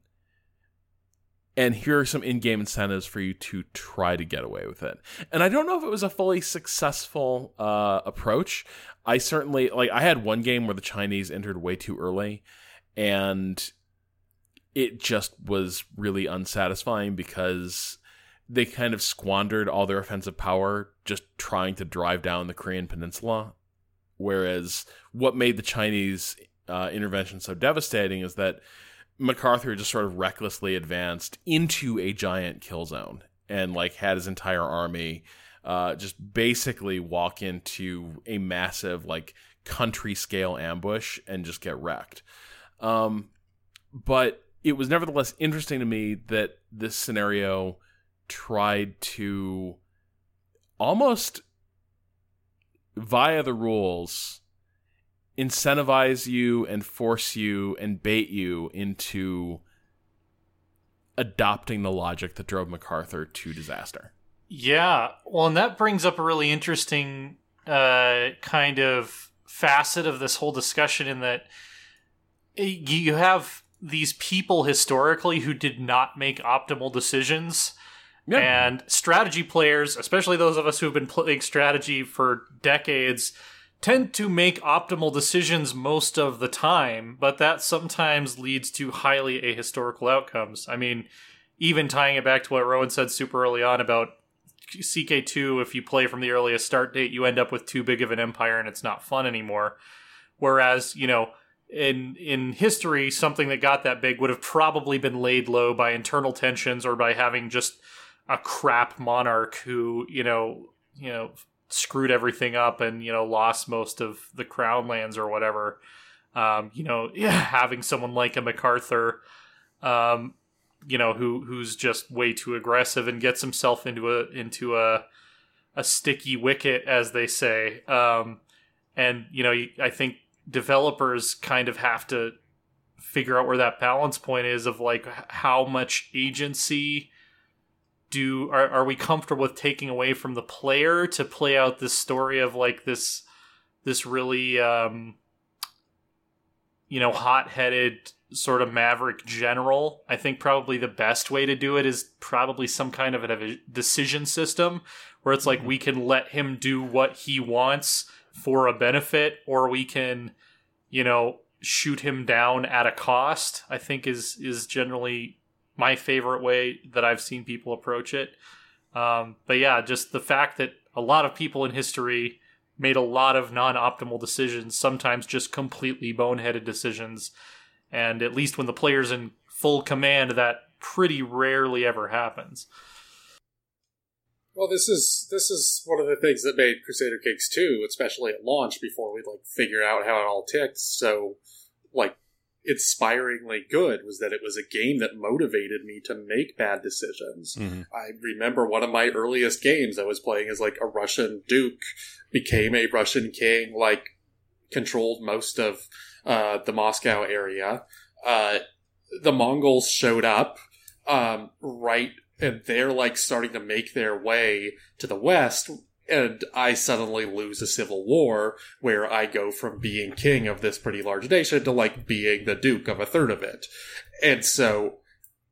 A: and here are some in-game incentives for you to try to get away with it. And I don't know if it was a fully successful uh, approach. I certainly like. I had one game where the Chinese entered way too early, and it just was really unsatisfying because they kind of squandered all their offensive power just trying to drive down the Korean Peninsula. Whereas what made the Chinese uh, intervention so devastating is that MacArthur just sort of recklessly advanced into a giant kill zone and like had his entire army uh, just basically walk into a massive like country scale ambush and just get wrecked. Um, but it was nevertheless interesting to me that this scenario tried to almost via the rules incentivize you and force you and bait you into adopting the logic that drove MacArthur to disaster.
C: Yeah. Well, and that brings up a really interesting uh, kind of facet of this whole discussion in that you have these people historically who did not make optimal decisions. And strategy players, especially those of us who have been playing strategy for decades, tend to make optimal decisions most of the time, but that sometimes leads to highly ahistorical outcomes. I mean, even tying it back to what Rowan said super early on about CK2, if you play from the earliest start date, you end up with too big of an empire and it's not fun anymore. Whereas, you know, in in history, something that got that big would have probably been laid low by internal tensions or by having just a crap monarch who, you know, you know, screwed everything up and you know lost most of the crown lands or whatever. Um, you know, yeah, having someone like a MacArthur, um, you know, who who's just way too aggressive and gets himself into a into a a sticky wicket, as they say. Um, and you know, I think developers kind of have to figure out where that balance point is of like how much agency do are, are we comfortable with taking away from the player to play out this story of like this this really um you know hot-headed sort of maverick general i think probably the best way to do it is probably some kind of a decision system where it's like mm-hmm. we can let him do what he wants for a benefit or we can you know shoot him down at a cost i think is is generally my favorite way that I've seen people approach it. Um, but yeah, just the fact that a lot of people in history made a lot of non optimal decisions, sometimes just completely boneheaded decisions. And at least when the player's in full command, that pretty rarely ever happens.
D: Well, this is this is one of the things that made Crusader Kings 2, especially at launch, before we like figured out how it all ticked, so like inspiringly good was that it was a game that motivated me to make bad decisions. Mm-hmm. I remember one of my earliest games I was playing as like a Russian duke, became a Russian king, like controlled most of uh, the Moscow area. Uh, the Mongols showed up um, right, and they're like starting to make their way to the west and I suddenly lose a civil war where I go from being king of this pretty large nation to like being the duke of a third of it. And so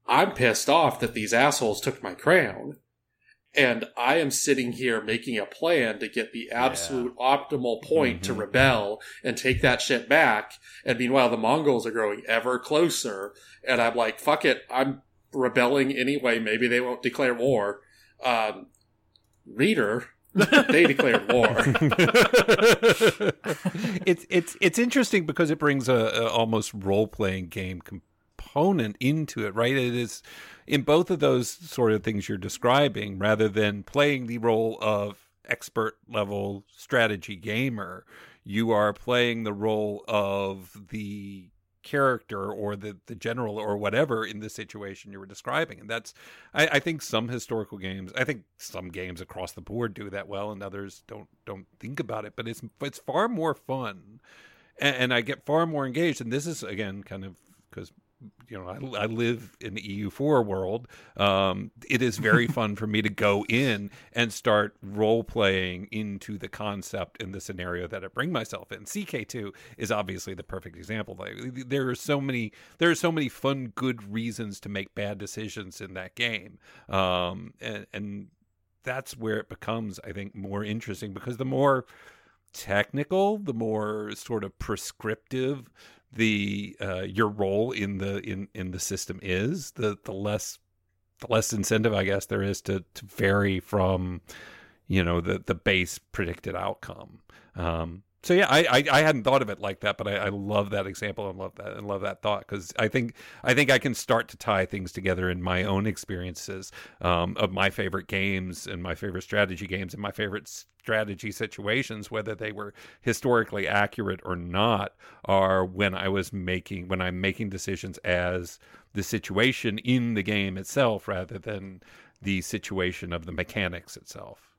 D: I'm pissed off that these assholes took my crown. And I am sitting here making a plan to get the absolute yeah. optimal point mm-hmm. to rebel and take that shit back. And meanwhile, the Mongols are growing ever closer. And I'm like, fuck it. I'm rebelling anyway. Maybe they won't declare war. Um, reader, they declared war.
B: it's it's it's interesting because it brings a, a almost role playing game component into it, right? It is in both of those sort of things you're describing, rather than playing the role of expert level strategy gamer, you are playing the role of the character or the the general or whatever in the situation you were describing and that's I, I, think some historical games i think some games across the board do that well and others don't don't think about it but it's it's far more fun and, and i get far more engaged and this is again kind of because you know, I, I, live in the EU4 world. Um, it is very fun for me to go in and start role playing into the concept in the scenario that I bring myself in. CK2 is obviously the perfect example. Like, there are so many, there are so many fun, good reasons to make bad decisions in that game, um, and, and that's where it becomes, I think, more interesting because the more technical, the more sort of prescriptive the uh, your role in the in in the system is, the the less the less incentive I guess there is to to vary from you know the the base predicted outcome. Um, so yeah, I, I, I hadn't thought of it like that, but I, I love that example and love that and love that thought because I think I think I can start to tie things together in my own experiences um, of my favorite games and my favorite strategy games and my favorite strategy situations, whether they were historically accurate or not, are when I was making when I'm making decisions as the situation in the game itself rather than the situation of the mechanics itself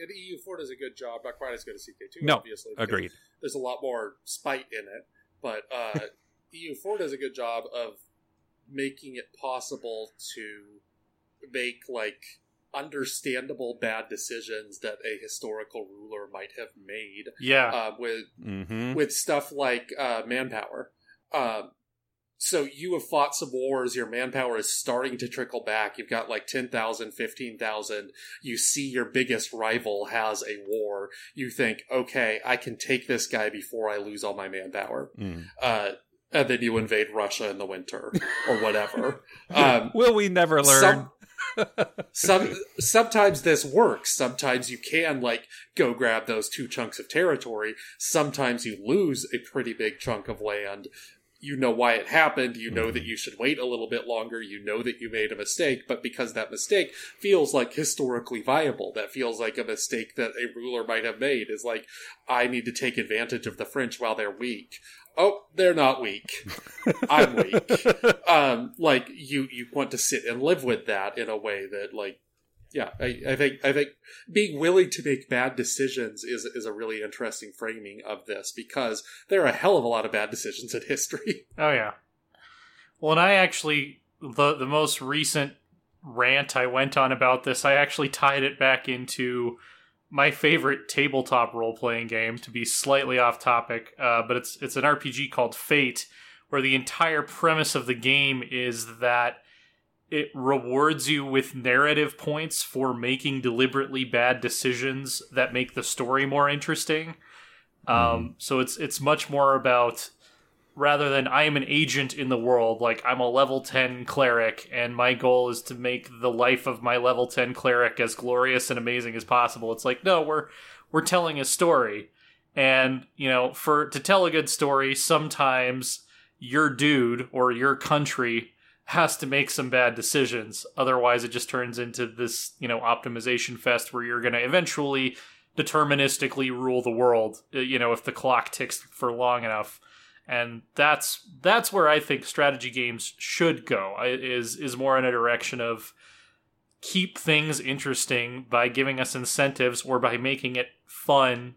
D: and EU4 does a good job, not quite as good as CK2,
B: no,
D: obviously.
B: Agreed.
D: There's a lot more spite in it, but uh, EU4 does a good job of making it possible to make like understandable bad decisions that a historical ruler might have made.
C: Yeah,
D: uh, with
B: mm-hmm.
D: with stuff like uh, manpower. Um, so you have fought some wars. Your manpower is starting to trickle back. You've got like 10,000 15,000 you see your biggest rival has a war. You think okay i can take this guy before i lose all my manpower.
B: Mm.
D: uh, and then you invade russia in the winter or whatever. Um,
B: will we never learn?
D: some, some sometimes this works. Sometimes you can like go grab those two chunks of territory. Sometimes you lose a pretty big chunk of land you know why it happened, you know mm-hmm. that you should wait a little bit longer, you know that you made a mistake, but because that mistake feels like historically viable, that feels like a mistake that a ruler might have made, is like, I need to take advantage of the French while they're weak. Oh, they're not weak. I'm weak. Um, like you, you want to sit and live with that in a way that like yeah, I, I, think I think being willing to make bad decisions is is a really interesting framing of this because there are a hell of a lot of bad decisions in history.
C: Oh yeah. Well, and I actually the the most recent rant I went on about this, I actually tied it back into my favorite tabletop role playing game. To be slightly off topic, uh, but it's it's an RPG called Fate, where the entire premise of the game is that it rewards you with narrative points for making deliberately bad decisions that make the story more interesting. Um, so it's it's much more about rather than I am an agent in the world, like I'm a level 10 cleric, and my goal is to make the life of my level 10 cleric as glorious and amazing as possible. It's like, no, we're we're telling a story. And, you know, for to tell a good story, sometimes your dude or your country has to make some bad decisions. Otherwise it just turns into this, you know, optimization fest where you're gonna eventually deterministically rule the world, uh, you know, if the clock ticks for long enough and that's that's where I think strategy games should go. Is is more in a direction of keep things interesting by giving us incentives or by making it fun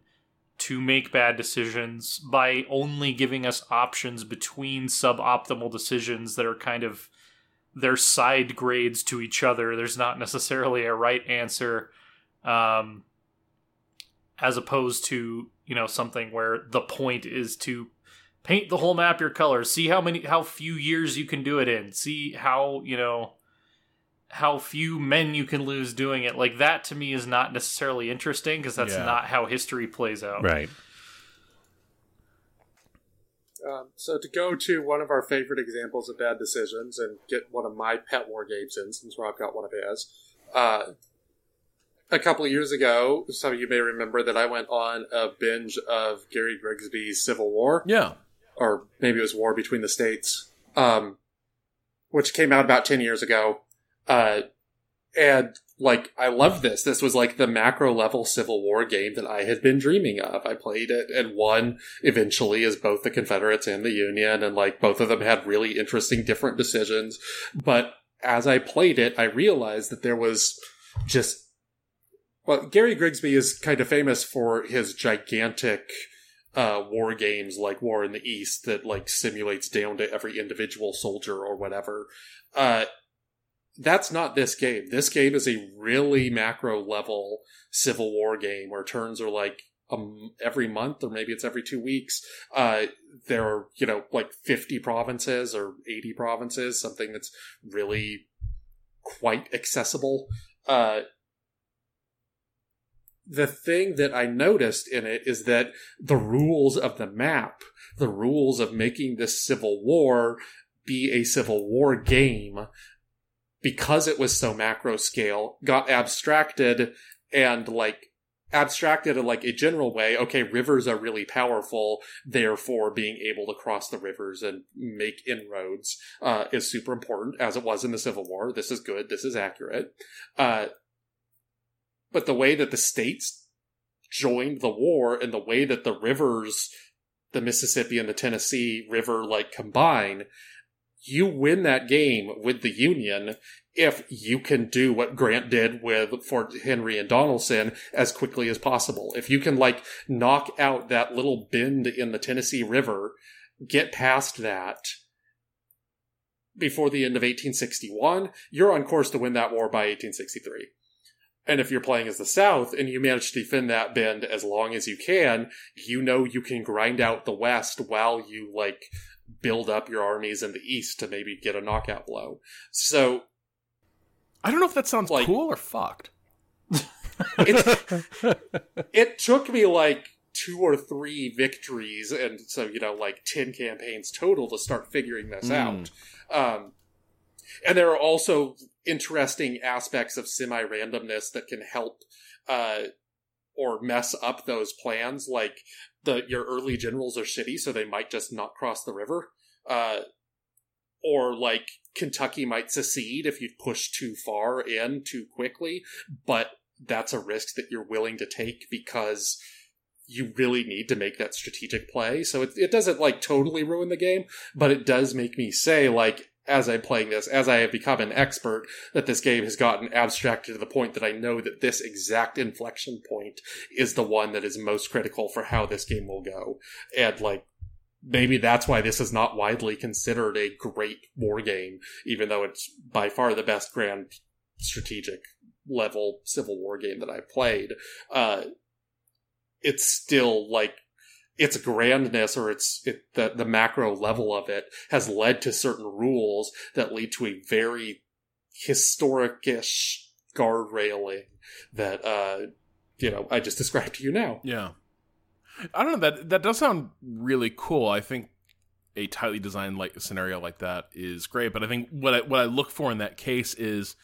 C: to make bad decisions by only giving us options between suboptimal decisions that are kind of their side grades to each other. There's not necessarily a right answer, um, as opposed to you know something where the point is to paint the whole map your colors see how many how few years you can do it in see how you know how few men you can lose doing it like that to me is not necessarily interesting because that's
A: Yeah.
C: not how history plays out
B: Right.
D: Um, so to go to one of our favorite examples of bad decisions and get one of my pet war games in, since Rob got one of his, uh, a couple of years ago, some of you may remember that I went on a binge of Gary Grigsby's Civil War,
A: Yeah.
D: or maybe it was War Between the States, um, which came out about ten years ago, uh, and like I love this. This was like the macro level Civil War game that I had been dreaming of. I played it and won eventually as both the Confederates and the Union, and like both of them had really interesting different decisions. But as I played it, I realized that there was just well, Gary Grigsby is kind of famous for his gigantic uh, war games like War in the East that like simulates down to every individual soldier or whatever. Uh, that's not this game. This game is a really macro level Civil War game where turns are like um, every month or maybe it's every two weeks. Uh, there are, you know, like 50 provinces or 80 provinces, something that's really quite accessible. Uh, the thing that I noticed in it is that the rules of the map, the rules of making this civil war be a civil war game, because it was so macro scale, got abstracted and like abstracted in like a general way. Okay, rivers are really powerful, therefore being able to cross the rivers and make inroads uh, is super important, as it was in the Civil War. This is good. This is accurate. Uh, but the way that the states joined the war and the way that the rivers, the Mississippi and the Tennessee River, like combine, you win that game with the Union if you can do what Grant did with Fort Henry and Donelson as quickly as possible. If you can like knock out that little bend in the Tennessee River, get past that before the end of 1861, you're on course to win that war by 1863. And if you're playing as the South and you manage to defend that bend as long as you can, you know you can grind out the West while you like build up your armies in the East to maybe get a knockout blow. So
A: I don't know if that sounds
D: Like-
A: cool or fucked.
D: it, it took me like two or three victories and so you know like 10 campaigns total to start figuring this
A: Mm.
D: out um, and there are also interesting aspects of semi-randomness that can help uh, or mess up those plans like the your early generals are shitty so they might just not cross the river uh, or like kentucky might secede if you push too far in too quickly but that's a risk that you're willing to take because you really need to make that strategic play. So it, it doesn't like totally ruin the game, but it does make me say like, as I'm playing this, as I have become an expert, that this game has gotten abstracted to the point that I know that this exact inflection point is the one that is most critical for how this game will go. And like, maybe that's why this is not widely considered a great war game, even though it's by far the best grand strategic level Civil War game that I've played, uh, it's still like its grandness or its it, the the macro level of it has led to certain rules that lead to a very historicish guard railing that uh you know I just described to you now.
A: Yeah. I don't know that that does sound really cool. I think a tightly designed like scenario like that is great, but I think what I what I look for in that case is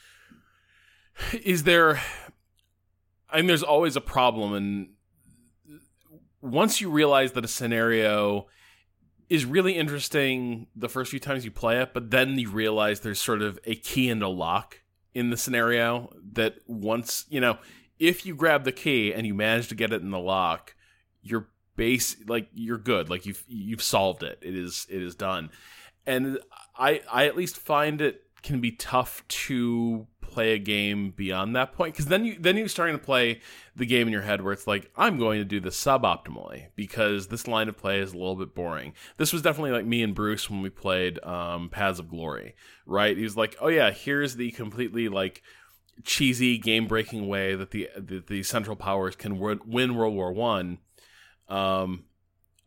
A: is there I mean there's always a problem and once you realize that a scenario is really interesting the first few times you play it, but then you realize there's sort of a key and a lock in the scenario that once, you know, if you grab the key and you manage to get it in the lock, you're base like you're good. Like you've you've solved it. It is it is done. And I I at least find it can be tough to play a game beyond that point because then you then you're starting to play the game in your head where it's like I'm going to do this suboptimally because this line of play is a little bit boring. This was definitely like me and Bruce when we played um, Paths of Glory, right? He was like, oh yeah, here's the completely like cheesy game breaking way that the, the the Central Powers can win World War One. Um,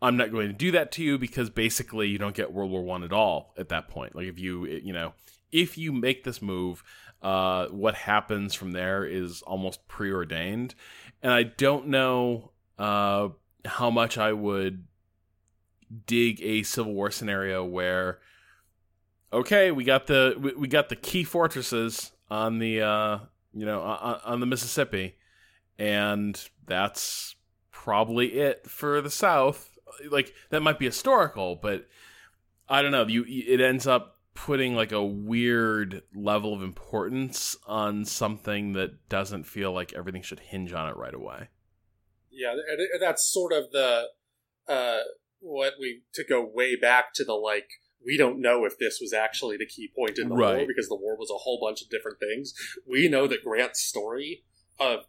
A: I'm not going to do that to you because basically you don't get World War One at all at that point. Like if you you know if you make this move, uh, what happens from there is almost preordained, and I don't know uh, how much I would dig a Civil War scenario where okay, we got the we, got the key fortresses on the uh, you know on, on the Mississippi, and that's probably it for the South. Like that might be historical, but I don't know. You it ends up putting like a weird level of importance on something that doesn't feel like everything should hinge on it right away.
D: Yeah, and that's sort of the uh, what we to go way back to the like we don't know if this was actually the key point in the right. war because the war was a whole bunch of different things. We know that Grant's story of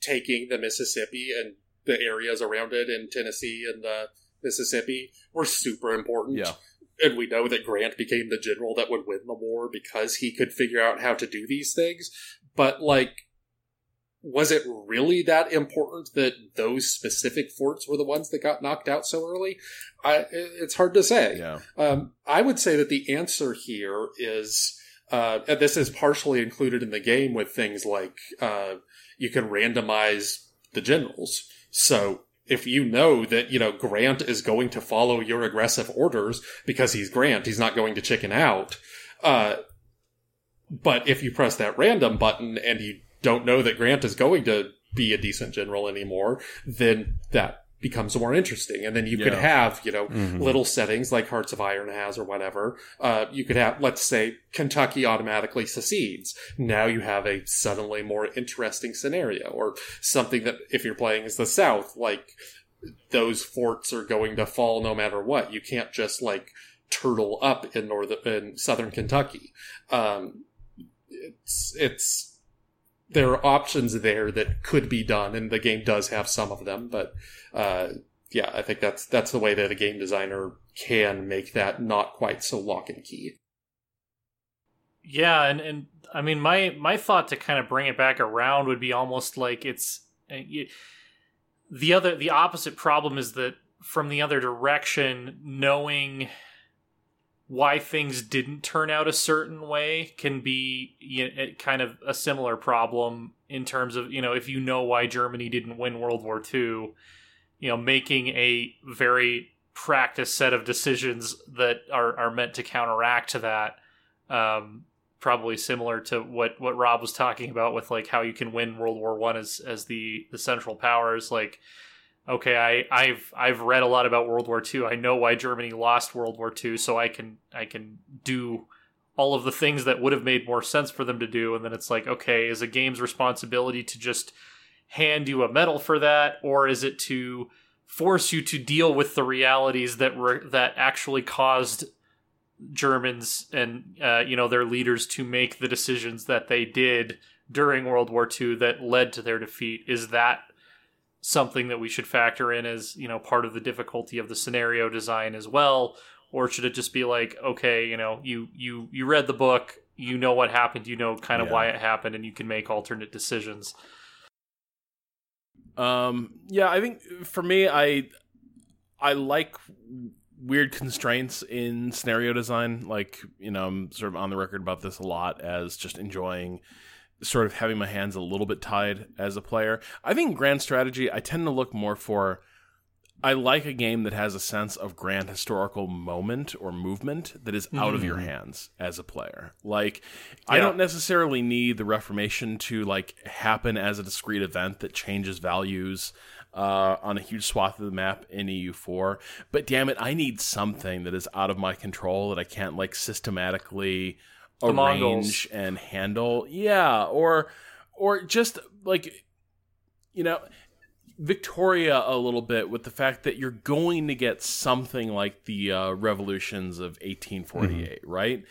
D: taking the Mississippi and the areas around it in Tennessee and uh, Mississippi were super important.
A: Yeah
D: and we know that Grant became the general that would win the war because he could figure out how to do these things. But like, was it really that important that those specific forts were the ones that got knocked out so early? I, it's hard to say.
A: Yeah.
D: Um, I would say that the answer here is, uh, and this is partially included in the game with things like, uh, you can randomize the generals. So if you know that, you know, Grant is going to follow your aggressive orders because he's Grant, he's not going to chicken out. Uh, but if you press that random button and you don't know that Grant is going to be a decent general anymore, then that becomes more interesting. And then you yeah. could have, you know, mm-hmm. little settings like Hearts of Iron has or whatever. Uh, you could have, let's say, Kentucky automatically secedes. Now you have a suddenly more interesting scenario or something that if you're playing as the South, like those forts are going to fall no matter what. You can't just like turtle up in northern, in southern Kentucky. Um, it's, it's, there are options there that could be done, and the game does have some of them. But uh, yeah, I think that's that's the way that a game designer can make that not quite so lock and key.
C: Yeah, and and I mean, my my thought to kind of bring it back around would be almost like it's it, uh, the other the opposite problem is that from the other direction, knowing why things didn't turn out a certain way can be you know, kind of a similar problem in terms of you know if you know why Germany didn't win World War II, you know making a very practiced set of decisions that are are meant to counteract that. Um, probably similar to what what Rob was talking about with like how you can win World War One as as the the central powers like okay, I, I've I've read a lot about World War II. I know why Germany lost World War II, so I can I can do all of the things that would have made more sense for them to do. And then it's like, okay, is a game's responsibility to just hand you a medal for that, or is it to force you to deal with the realities that were that actually caused Germans and uh, you know their leaders to make the decisions that they did during World War II that led to their defeat? Is that something that we should factor in as you know part of the difficulty of the scenario design as well or should it just be like okay you know you you you read the book you know what happened, you know kind of
A: Yeah.
C: why it happened, and you can make alternate decisions.
A: Um, yeah, I think for me, I I like weird constraints in scenario design. Like, you know, I'm sort of on the record about this a lot as just enjoying sort of having my hands a little bit tied as a player. I think grand strategy, I tend to look more for. I like a game that has a sense of grand historical moment or movement that is out of your hands as a player. Like, I don't necessarily need the Reformation to like happen as a discrete event that changes values uh, on a huge swath of the map in EU4. But damn it, I need something that is out of my control that I can't like systematically
C: The Mongols.
A: arrange and handle. Yeah, or or just like you know Victoria a little bit with the fact that you're going to get something like the uh, revolutions of 1848, right?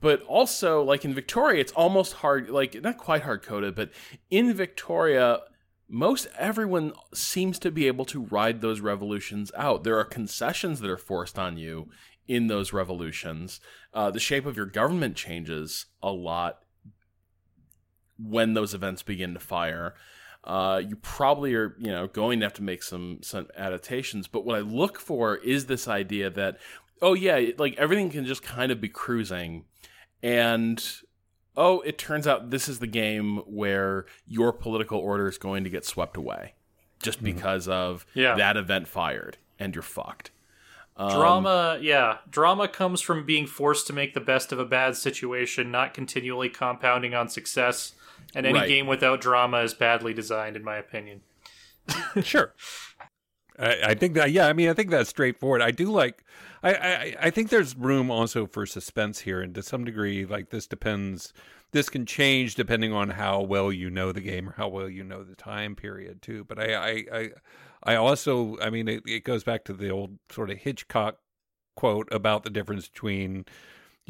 A: But also, like in Victoria, it's almost hard, like not quite hard coded, but in Victoria, most everyone seems to be able to ride those revolutions out. There are concessions that are forced on you in those revolutions. Uh, the shape of your government changes a lot when those events begin to fire. Uh, you probably are, you know, going to have to make some some adaptations. But what I look for is this idea that, oh yeah, like everything can just kind of be cruising, and oh, it turns out this is the game where your political order is going to get swept away, just because of
C: Yeah.
A: that event fired, and you're fucked. Um,
C: Drama, yeah. Drama comes from being forced to make the best of a bad situation, not continually compounding on success. And any
A: Right.
C: game without drama is badly designed, in my opinion.
B: sure. I, I think that yeah, I mean I think that's straightforward. I do like I, I I think there's room also for suspense here and to some degree like this depends this can change depending on how well you know the game or how well you know the time period too. But I I I, I also I mean it, it goes back to the old sort of Hitchcock quote about the difference between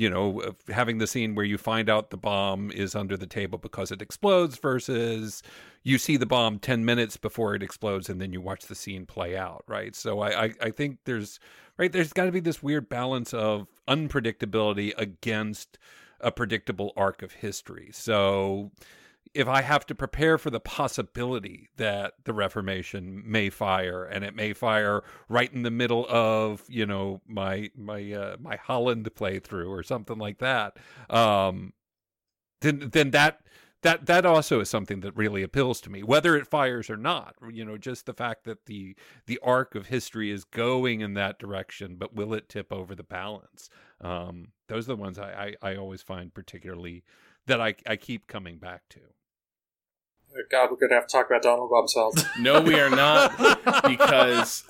B: you know, having the scene where you find out the bomb is under the table because it explodes versus you see the bomb 10 minutes before it explodes and then you watch the scene play out, right? So I, I, I think there's, right, there's got to be this weird balance of unpredictability against a predictable arc of history. So if I have to prepare for the possibility that the Reformation may fire, and it may fire right in the middle of you know my my uh, my Holland playthrough or something like that, um, then then that that that also is something that really appeals to me, whether it fires or not. You know, just the fact that the the arc of history is going in that direction, but will it tip over the balance? Um, those are the ones I, I I always find particularly that I I keep coming back to.
D: God, we're gonna have to talk about Donald Rumsfeld.
A: No, we are not, because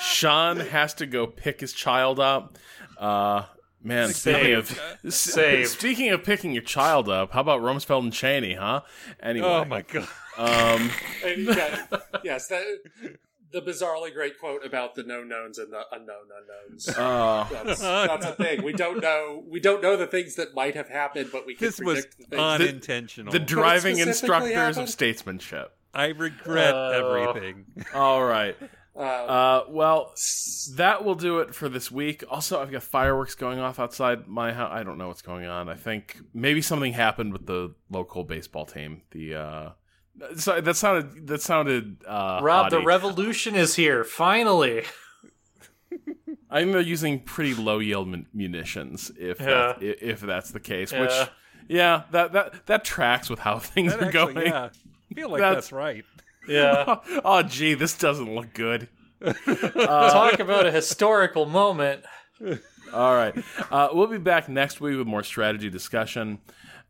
A: Sean has to go pick his child up. Uh, man, speaking of
C: Saved.
A: speaking of picking your child up, how about Rumsfeld and Cheney, huh? Anyway,
B: Oh my god!
A: um,
D: And you yes, that, the bizarrely great quote about the known knowns and the unknown unknowns.
A: uh,
D: That's, that's a thing. We don't know. We don't know the things that might have happened, but we can
B: This was
D: the things.
B: unintentional.
A: the driving instructors
D: happened?
A: of statesmanship.
B: I regret
C: Uh,
B: everything.
A: All right.
D: uh,
A: Uh, well, that will do it for this week. Also, I've got fireworks going off outside my house. I don't know what's going on. I think maybe something happened with the local baseball team. The uh, so that sounded that sounded uh,
C: Rob, the revolution is here, finally.
A: I think they're using pretty low yield mun- munitions. If
C: Yeah.
A: that, if that's the case, which
C: Yeah.
A: yeah, that that that tracks with how things
B: That
A: are
B: actually,
A: going.
B: yeah, I feel like
A: That's-
B: that's, right.
C: Yeah.
A: oh, gee, this doesn't look good.
C: Talk about a historical moment.
A: All right. Uh, we'll be back next week with more strategy discussion.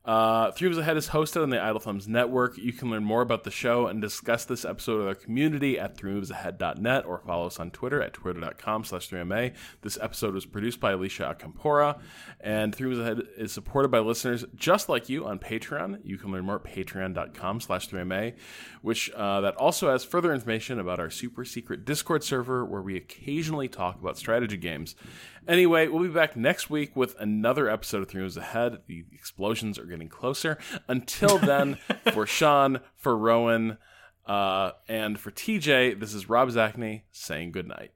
A: Uh, Three Ahead is hosted on the Idle Thumbs Network. You can learn more about the show and discuss this episode with our community at threemovesahead.net or follow us on Twitter at twitter.com slash 3MA. This episode was produced by Alicia Acampora, and Three Moves Ahead is supported by listeners just like you on Patreon. You can learn more at patreon.com slash 3MA, which uh, that also has further information about our super secret Discord server where we occasionally talk about strategy games. Anyway, we'll be back next week with another episode of Three Moves Ahead. The explosions are getting closer. Until then, for Sean, for Rowan, uh, and for TJ, this is Rob Zacny saying goodnight.